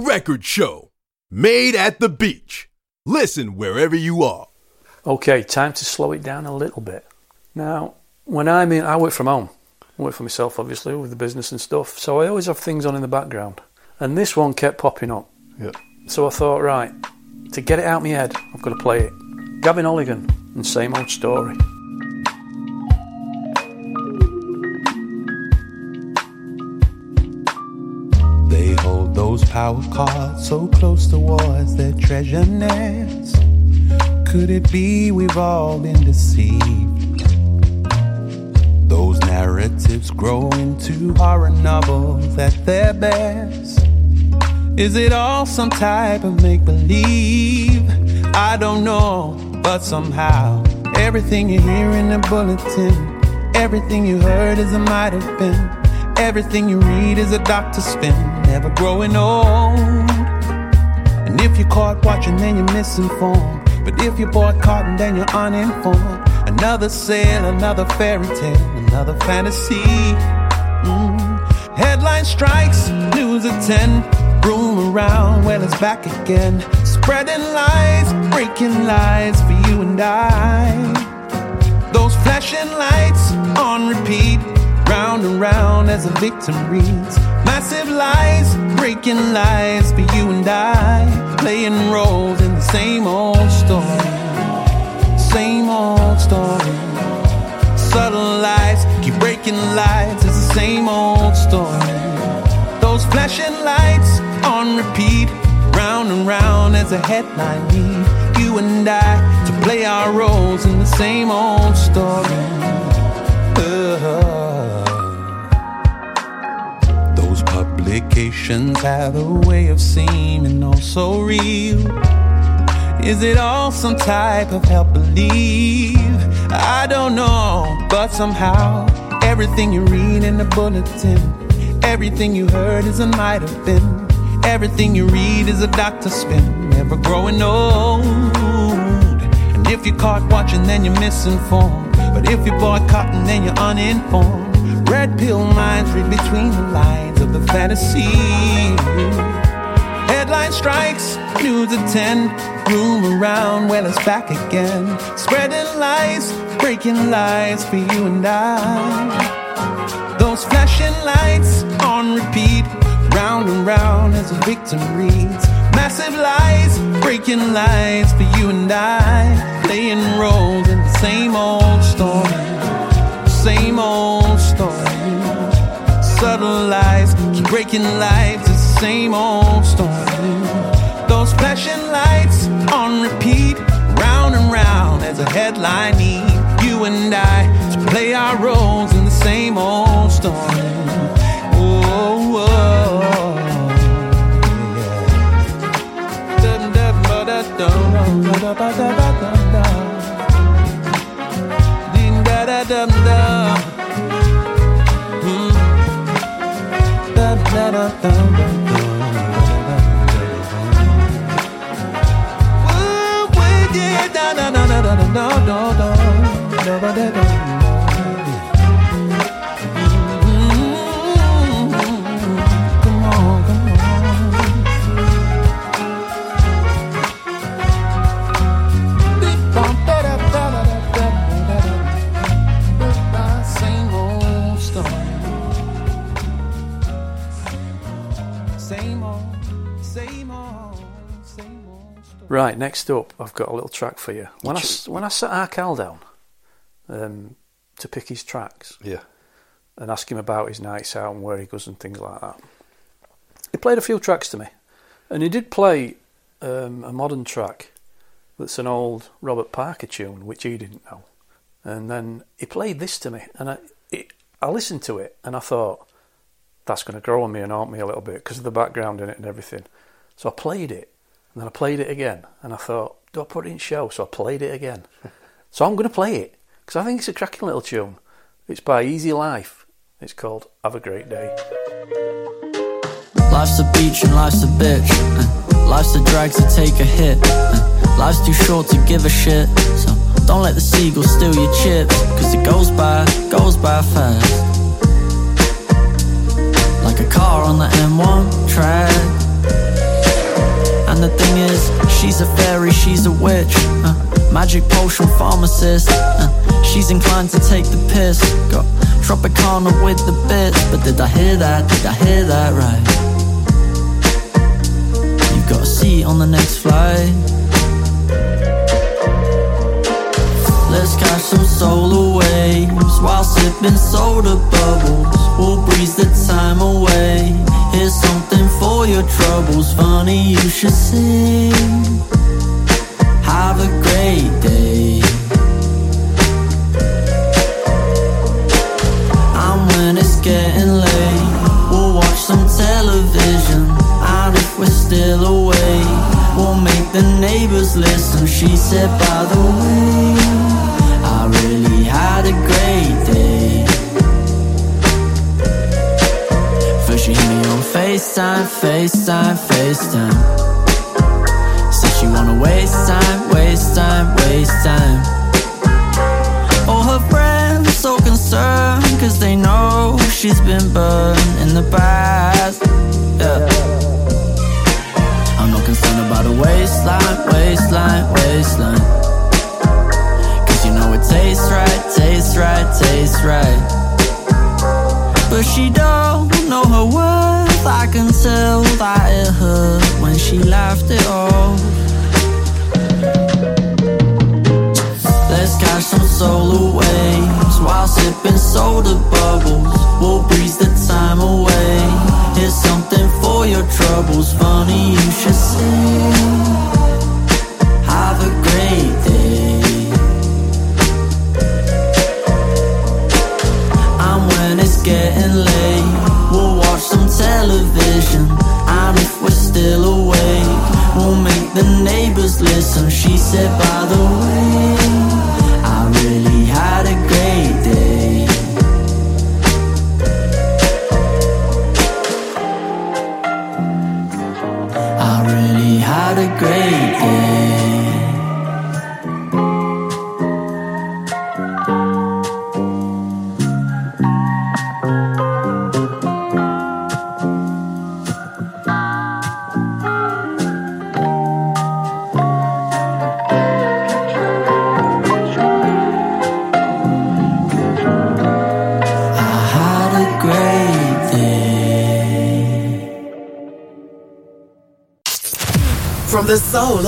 Record Show. Made at the beach. Listen wherever you are. Okay, time to slow it down a little bit. Now, when I'm in, I work from home. I work for myself, obviously, with the business and stuff. So I always have things on in the background. And this one kept popping up. Yeah. So I thought, right, to get it out of my head, I've got to play it. Gavin Holligan and Same Old Story. Those power cards so close towards their treasure nest. Could it be we've all been deceived? Those narratives grow into horror novels at their best. Is it all some type of make believe? I don't know, but somehow everything you hear in the bulletin, everything you heard is a might have been. Everything you read is a doctor's spin, never growing old. And if you're caught watching, then you're misinformed. But if you're bought cotton, then you're uninformed. Another sale, another fairy tale, another fantasy. Mm. Headline strikes, news at 10. Room around, well, it's back again. Spreading lies, breaking lies for you and I. Those flashing lights on repeat, round and round as a victim reads. Massive lies, breaking lies for you and I. Playing roles in the same old story. Same old story. Subtle lies, keep breaking lies. It's the same old story. Those flashing lights on repeat, round and round as a headline read. You and I to play our roles in the same old story. Uh, those publications have a way of seeming oh so real. Is it all some type of help believe? I don't know, but somehow everything you read in the bulletin, everything you heard is a might have been. Everything you read is a doctor spin, never growing old. And if you're caught watching, then you're misinformed. But if you're bought cotton, then you're uninformed. Red pill minds read between the lines of the fantasy. Headline strikes, news at 10. Room around, well, it's back again. Spreading lies, breaking lies for you and I. Those flashing lights on repeat, round and round as a victim reads. Massive lies, breaking lies for you and I. They roles in the same old story. Same old lies, keep breaking lives, it's the same old story. Those flashing lights on repeat, round and round as a headline need. You and I to play our roles in the same old story. Oh, Yeah, da da da da da da da da da da da da Right, next up, I've got a little track for you. When I, when I sat Arkell down um, to pick his tracks Yeah. and ask him about his nights out and where he goes and things like that, he played a few tracks to me. And he did play um, a modern track that's an old Robert Parker tune, which he didn't know. And then he played this to me, and I, it, I listened to it and I thought, that's going to grow on me and haunt me a little bit because of the background in it and everything. So I played it, and then I played it again, and I thought, do I put it in show? So I played it again. [LAUGHS] so I'm going to play it because I think it's a cracking little tune. It's by Easy Life. It's called Have a Great Day. Life's a beach and life's a bitch. Uh, Life's a drag to take a hit. Uh, Life's too short to give a shit. So don't let the seagulls steal your chips. Cause it goes by, goes by fast. Like a car on the M1 track. And the thing is, she's a fairy, she's a witch. Uh, magic potion pharmacist. Uh, she's inclined to take the piss. Got Tropicana with the bits. But did I hear that? Did I hear that right? You got a seat on the next flight. Let's catch some solar waves while sipping soda bubbles. We'll breeze the time away. Here's something for your troubles. Funny you should sing. Have a great day. And when it's getting late, we'll watch some television. And if we're still awake, we'll make the neighbors listen. She said, by the way, I really had a great day. She hit me on FaceTime, FaceTime, FaceTime. Said she wanna waste time, waste time, waste time. All her friends so concerned, cause they know she's been burned in the past. Yeah. I'm not concerned about a waistline, waistline, waistline. Cause you know it tastes right, tastes right, tastes right. But she don't know her worth. I can tell that it hurt when she laughed it off. Let's catch some solar waves while sipping soda bubbles. We'll breeze the time away. Here's something for your troubles. Funny you should sing. Have a great day.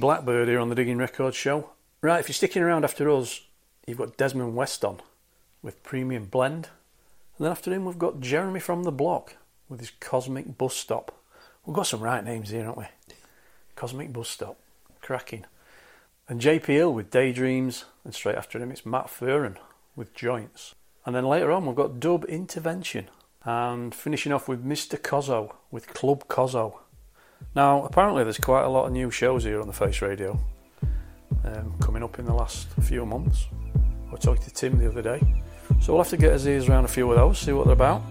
Blackbird here on the Diggin' Records show. Right, if you're sticking around after us, you've got Desmond West on with Premium Blend. And then after him, we've got Jeremy from the Block with his Cosmic Bus Stop. We've got some right names here, haven't we? Cosmic Bus Stop. Cracking. And JP Hill with Daydreams. And straight after him, it's Matt Fearon with Joints. And then later on, we've got Dub Intervention. And finishing off with Mr. Cozzo with Club Cozzo. Now, apparently, there's quite a lot of new shows here on the Face Radio um, coming up in the last few months. I talked to Tim the other day. So we'll have to get his ears around a few of those, see what they're about.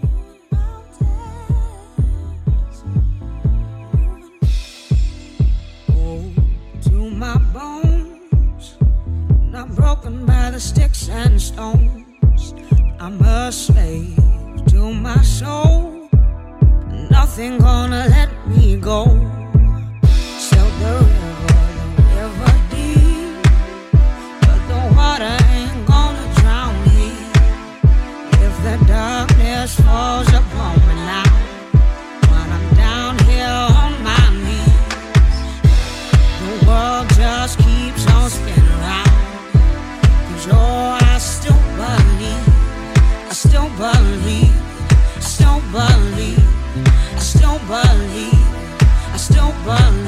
broken by the sticks and stones. I'm a slave to my soul. Nothing gonna let me go. Sail the river, the river deep. But the water ain't gonna drown me. If the darkness falls upon me still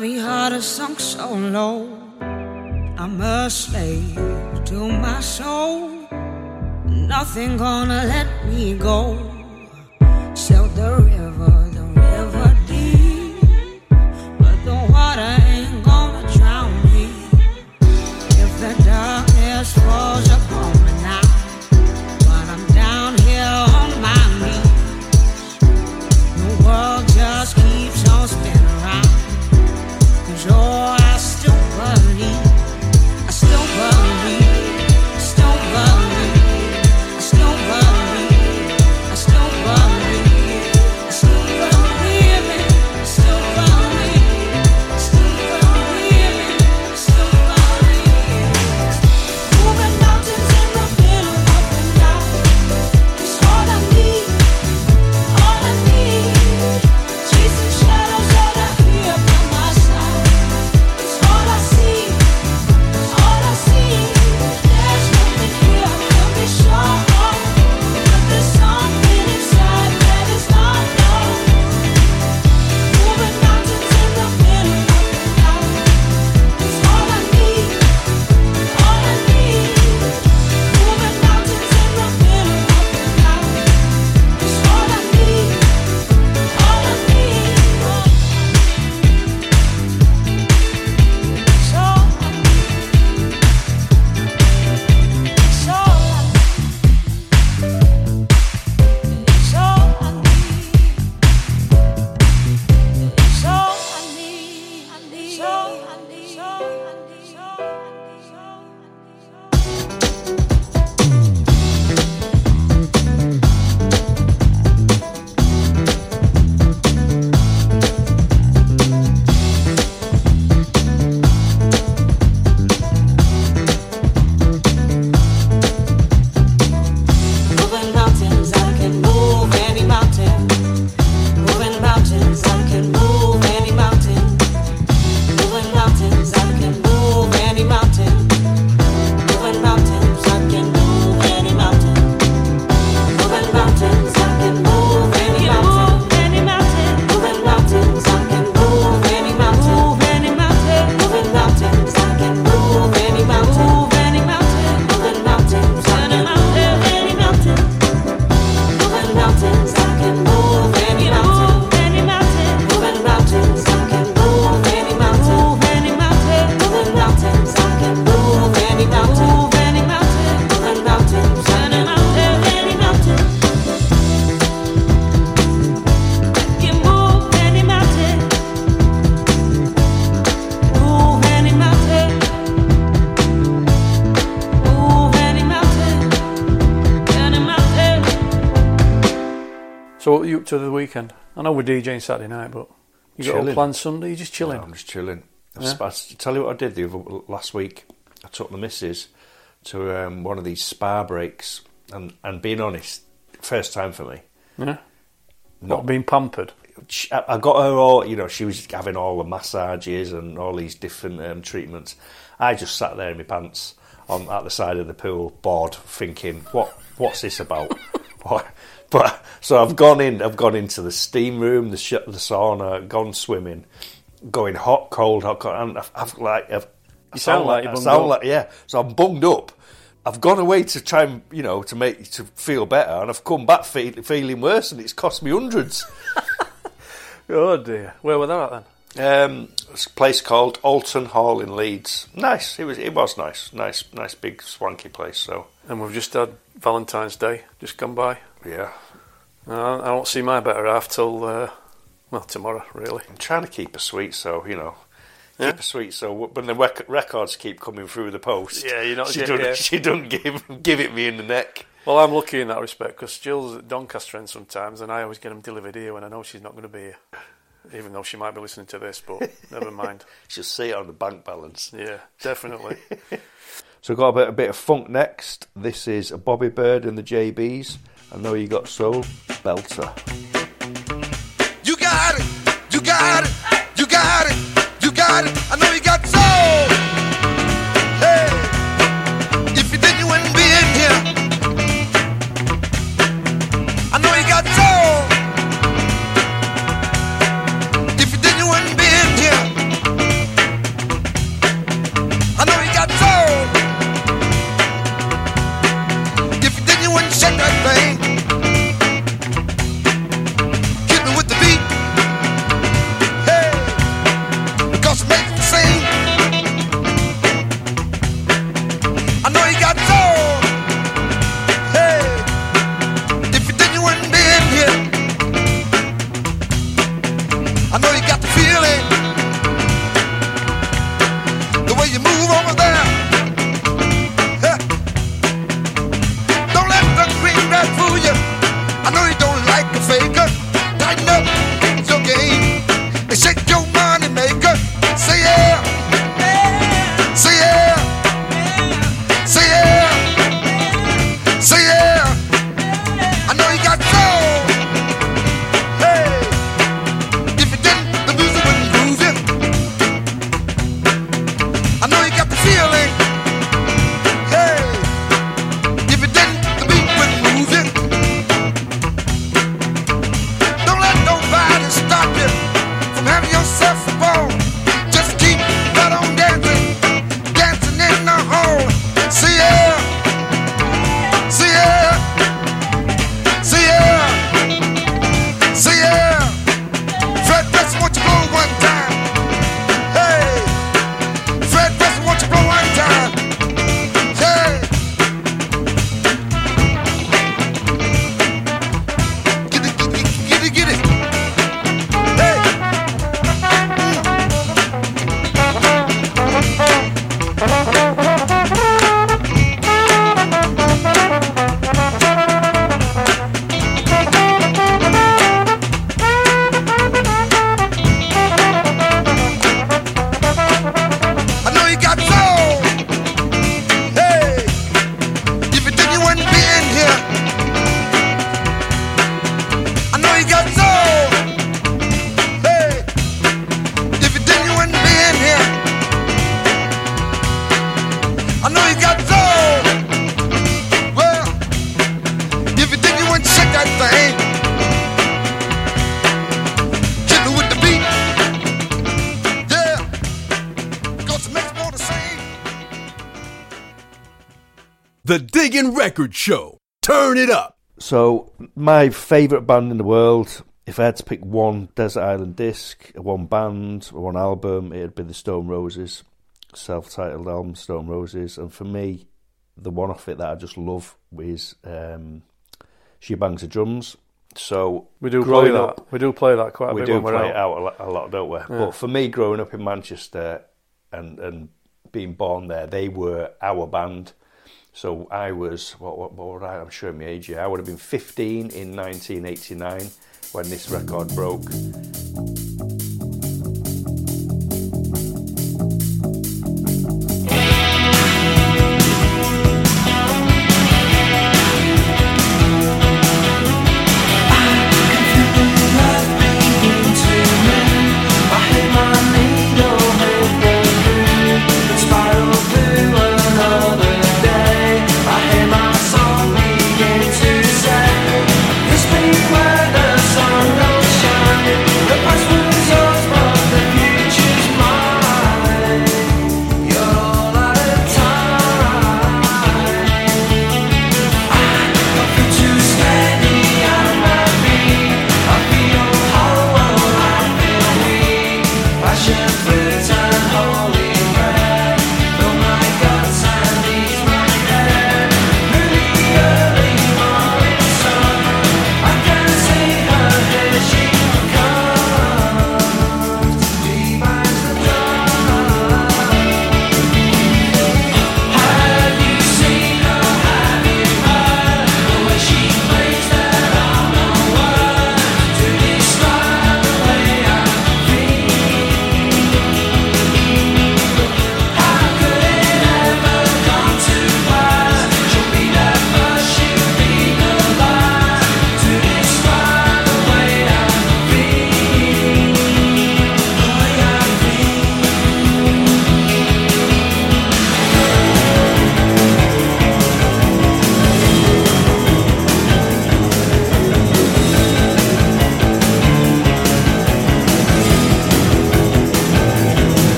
heavy heart is sunk so low. I'm a slave to my soul. Nothing gonna let me go. Sail the river, the river deep, but the water ain't gonna drown me. If the darkness falls upon Cause DJing Saturday night, but you got all Chilling. plans Sunday? You're just chilling? No, I'm just chilling. Yeah? I tell you what I did the other, last week. I took the missus to um, one of these spa breaks, and and being honest, first time for me. Yeah. Not- Not being pampered. She- I I got her all, you know, she was having all the massages and all these different um, treatments. I just sat there in my pants on at the side of the pool, bored, thinking, what what's this about? [LAUGHS] what? But so I've gone in, I've gone into the steam room, the sh- the sauna, gone swimming, going hot, cold, hot, cold, and I've, I've like, I've, You sound like you're I sound up. like yeah. So I'm bunged up. I've gone away to try and you know to make to feel better, and I've come back feel, feeling worse, and it's cost me hundreds. [LAUGHS] [LAUGHS] Oh dear. Where were that at then? Um, it's a place called Oulton Hall in Leeds. Nice. It was. It was nice. Nice. Nice big swanky place. So And we've just had Valentine's Day just gone by. yeah, Uh, I won't see my better half till uh, well tomorrow, really. I'm trying to keep her sweet. So you know, keep Yeah. her sweet. So when the rec- records keep coming through the post, Yeah, you're not She don't. yeah. [LAUGHS] She don't give give it me in the neck. Well, I'm lucky in that respect because Jill's at Doncaster end sometimes, and I always get them delivered here when I know she's not going to be here. Even though she might be listening to this, but never mind. [LAUGHS] She'll see it on the bank balance. Yeah, definitely. [LAUGHS] So got a bit, a bit of funk next. This is Bobby Byrd and the JBs. I know you got soul belter. You got it, you got it, you got it, you got it. Record Show. Turn it up. So my favourite band in the world, if I had to pick one Desert Island disc, one band, one album, it'd be the Stone Roses, self-titled album Stone Roses, and for me, the one off it that I just love is um, She Bangs the Drums. So We do growing play that. up- We do play that quite a we bit do when we're play out. it out a lot, a lot, don't we? Yeah. But for me, growing up in Manchester and and being born there, they were our band. So I was what what, what would I? I'm showing my age here. I would have been 15 in 1989, when this record broke.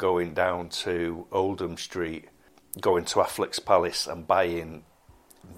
Going down to Oldham Street, going to Affleck's Palace and buying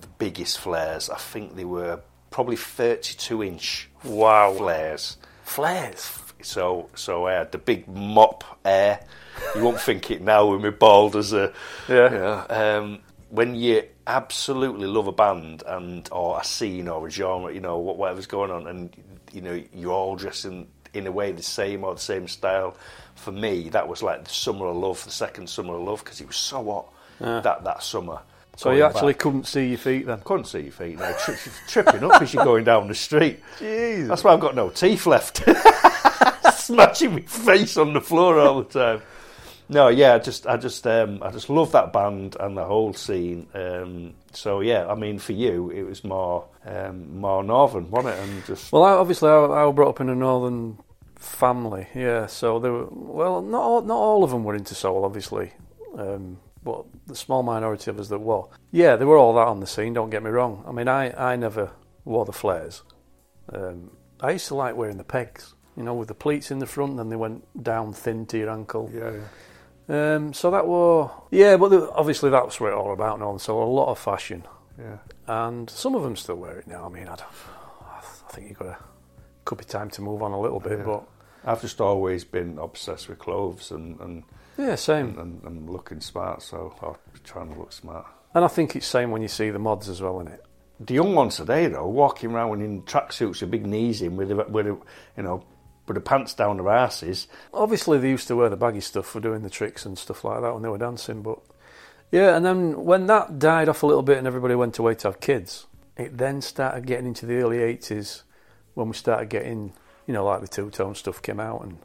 the biggest flares. I think they were probably 32 inch wow flares. Flares. So so I had the big mop air. You won't think it now with me bald as a Yeah. You know, um, when you absolutely love a band and or a scene or a genre, you know whatever's going on, and you know you're all dressed in in a way the same or the same style. For me, that was like the summer of love, the second summer of love, because it was so hot Yeah. that that summer. So you actually back. couldn't see your feet then? Couldn't see your feet. No, tri- tripping up as you're going down the street. Jesus. That's why I've got no teeth left. [LAUGHS] Smashing my face on the floor all the time. No, yeah, I just, I just, um, I just love that band and the whole scene. Um, so yeah, I mean, for you, it was more, um, more northern, wasn't it? And just Well, I, obviously, I, I was brought up in a northern family, yeah. So there were, well, not all, not all of them were into soul, obviously, um, but the small minority of us that were. Yeah, they were all that on the scene. Don't get me wrong. I mean, I, I never wore the flares. Um, I used to like wearing the pegs, you know, with the pleats in the front, and they went down thin to your ankle. Yeah, yeah. Um, so that were yeah, but the, obviously that's what it's all about now. So a lot of fashion. Yeah. and some of them still wear it now. I mean, I, don't, I think you got to could be time to move on a little bit, Yeah. but I've just always been obsessed with clothes and and Yeah, same. and, and, and looking smart. So I'll be trying to look smart. And I think it's same when you see the mods as well isn't it. The young ones today, though, walking around in tracksuits with big knees in, with with you know, with the pants down their asses. Obviously, they used to wear the baggy stuff for doing the tricks and stuff like that when they were dancing. But yeah, and then when that died off a little bit and everybody went away to have kids, it then started getting into the early eighties when we started getting, you know, like the two tone stuff came out, and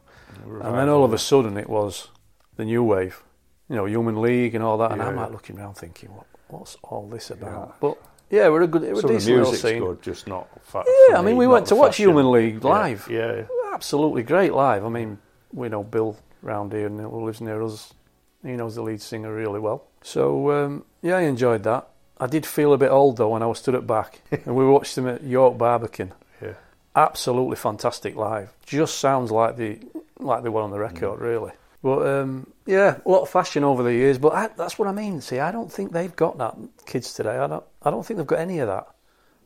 and then all of a sudden it was the new wave, you know, Human League and all that. And Yeah, I'm yeah. like looking around thinking, what what's all this about? But yeah, we're a good, we're a Some of the decent little music's scene. good, just not fa- Yeah, I mean, me, we went to watch fashion. Human League live. Yeah, yeah. absolutely great live. I mean, we know Bill round here and who lives near us. He knows the lead singer really well. So um, yeah, I enjoyed that. I did feel a bit old though when I was stood at back [LAUGHS] and we watched them at York Barbican. Yeah. Absolutely fantastic live. Just sounds like the like they were on the Mm. record, really. But um, yeah, a lot of fashion over the years. But I, that's what I mean. See, I don't think they've got that. Kids today, I don't. I don't think they've got any of that.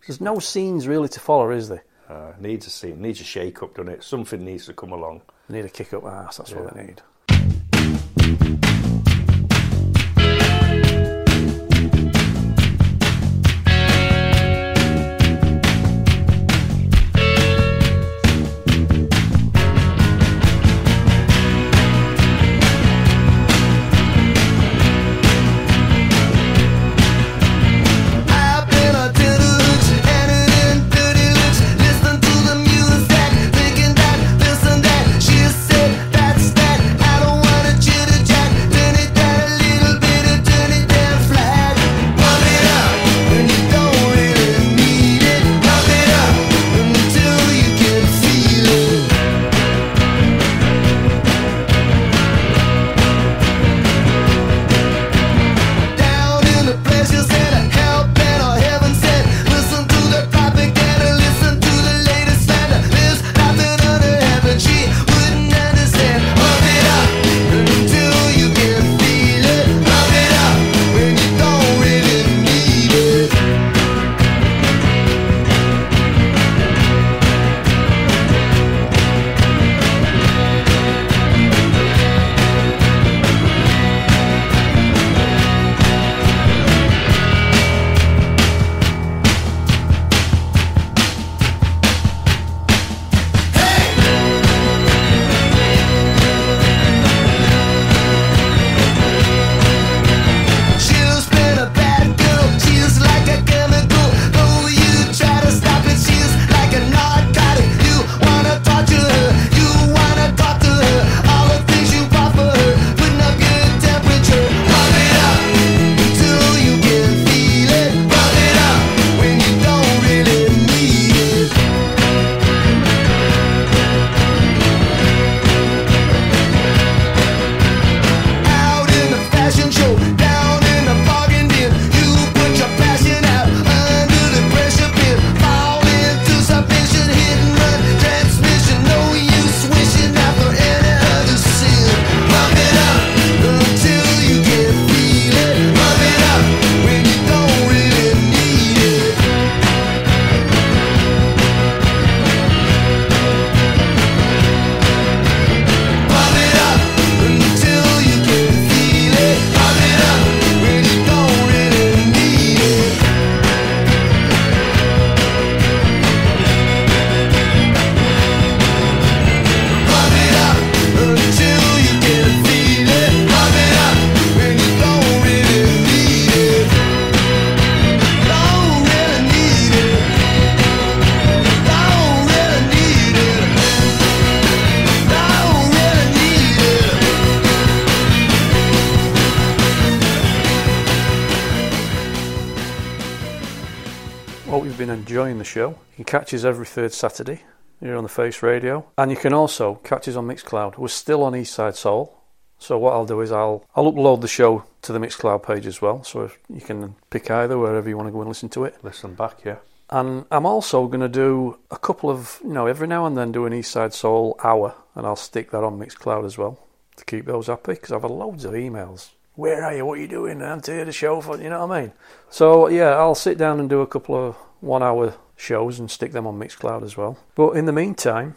There's no scenes really to follow, is there? Uh, needs a scene, needs a shake up, doesn't it? Something needs to come along. They need a kick up the ass. That's what Yeah. they need. Show. You can catch us every third Saturday here on the Face Radio, and you can also catch us on Mixcloud. We're still on Eastside Soul, so what I'll do is I'll I'll upload the show to the Mixcloud page as well, so you can pick either wherever you want to go and listen to it. Listen back, yeah. And I'm also going to do a couple of, you know, every now and then do an Eastside Soul hour, and I'll stick that on Mixcloud as well to keep those happy because I've had loads of emails. Where are you? What are you doing? I'm to hear the show for, you know what I mean? So, yeah, I'll sit down and do a couple of one hour shows and stick them on Mixcloud as well. But in the meantime,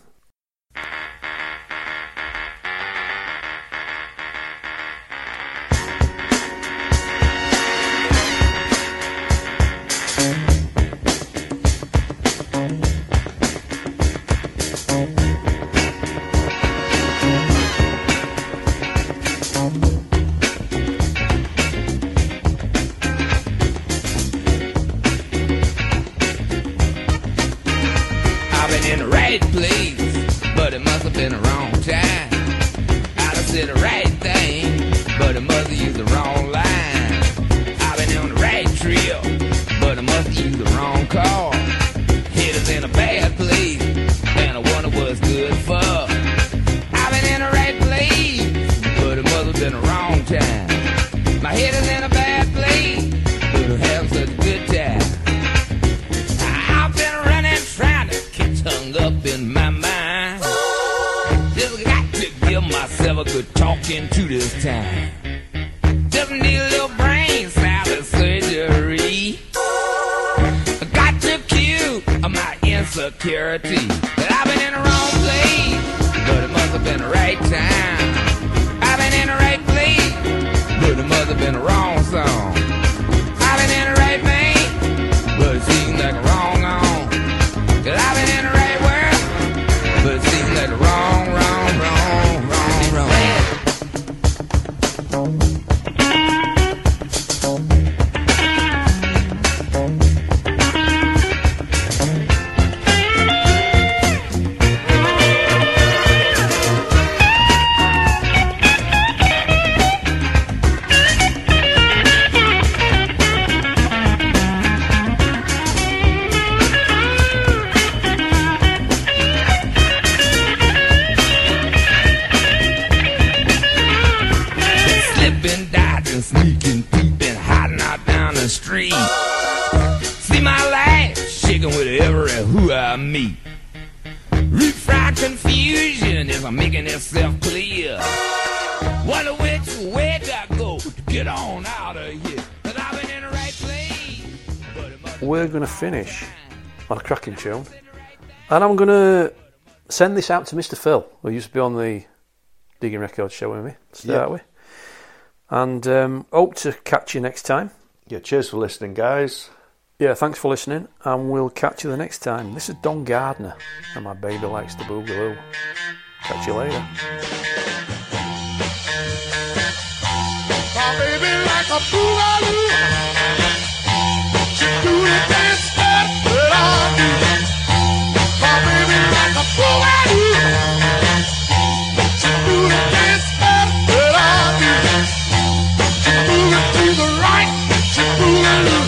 going to finish on a cracking tune. And I'm going to send this out to Mr. Phil, who used to be on the Diggin' Records show with me to start yep. with. And um, hope to catch you next time. Yeah, cheers for listening, guys. Yeah, thanks for listening, and we'll catch you the next time. This is Don Gardner, and my baby likes the boogaloo. Catch you later. My baby likes a boogaloo. She do the I'm it to the right,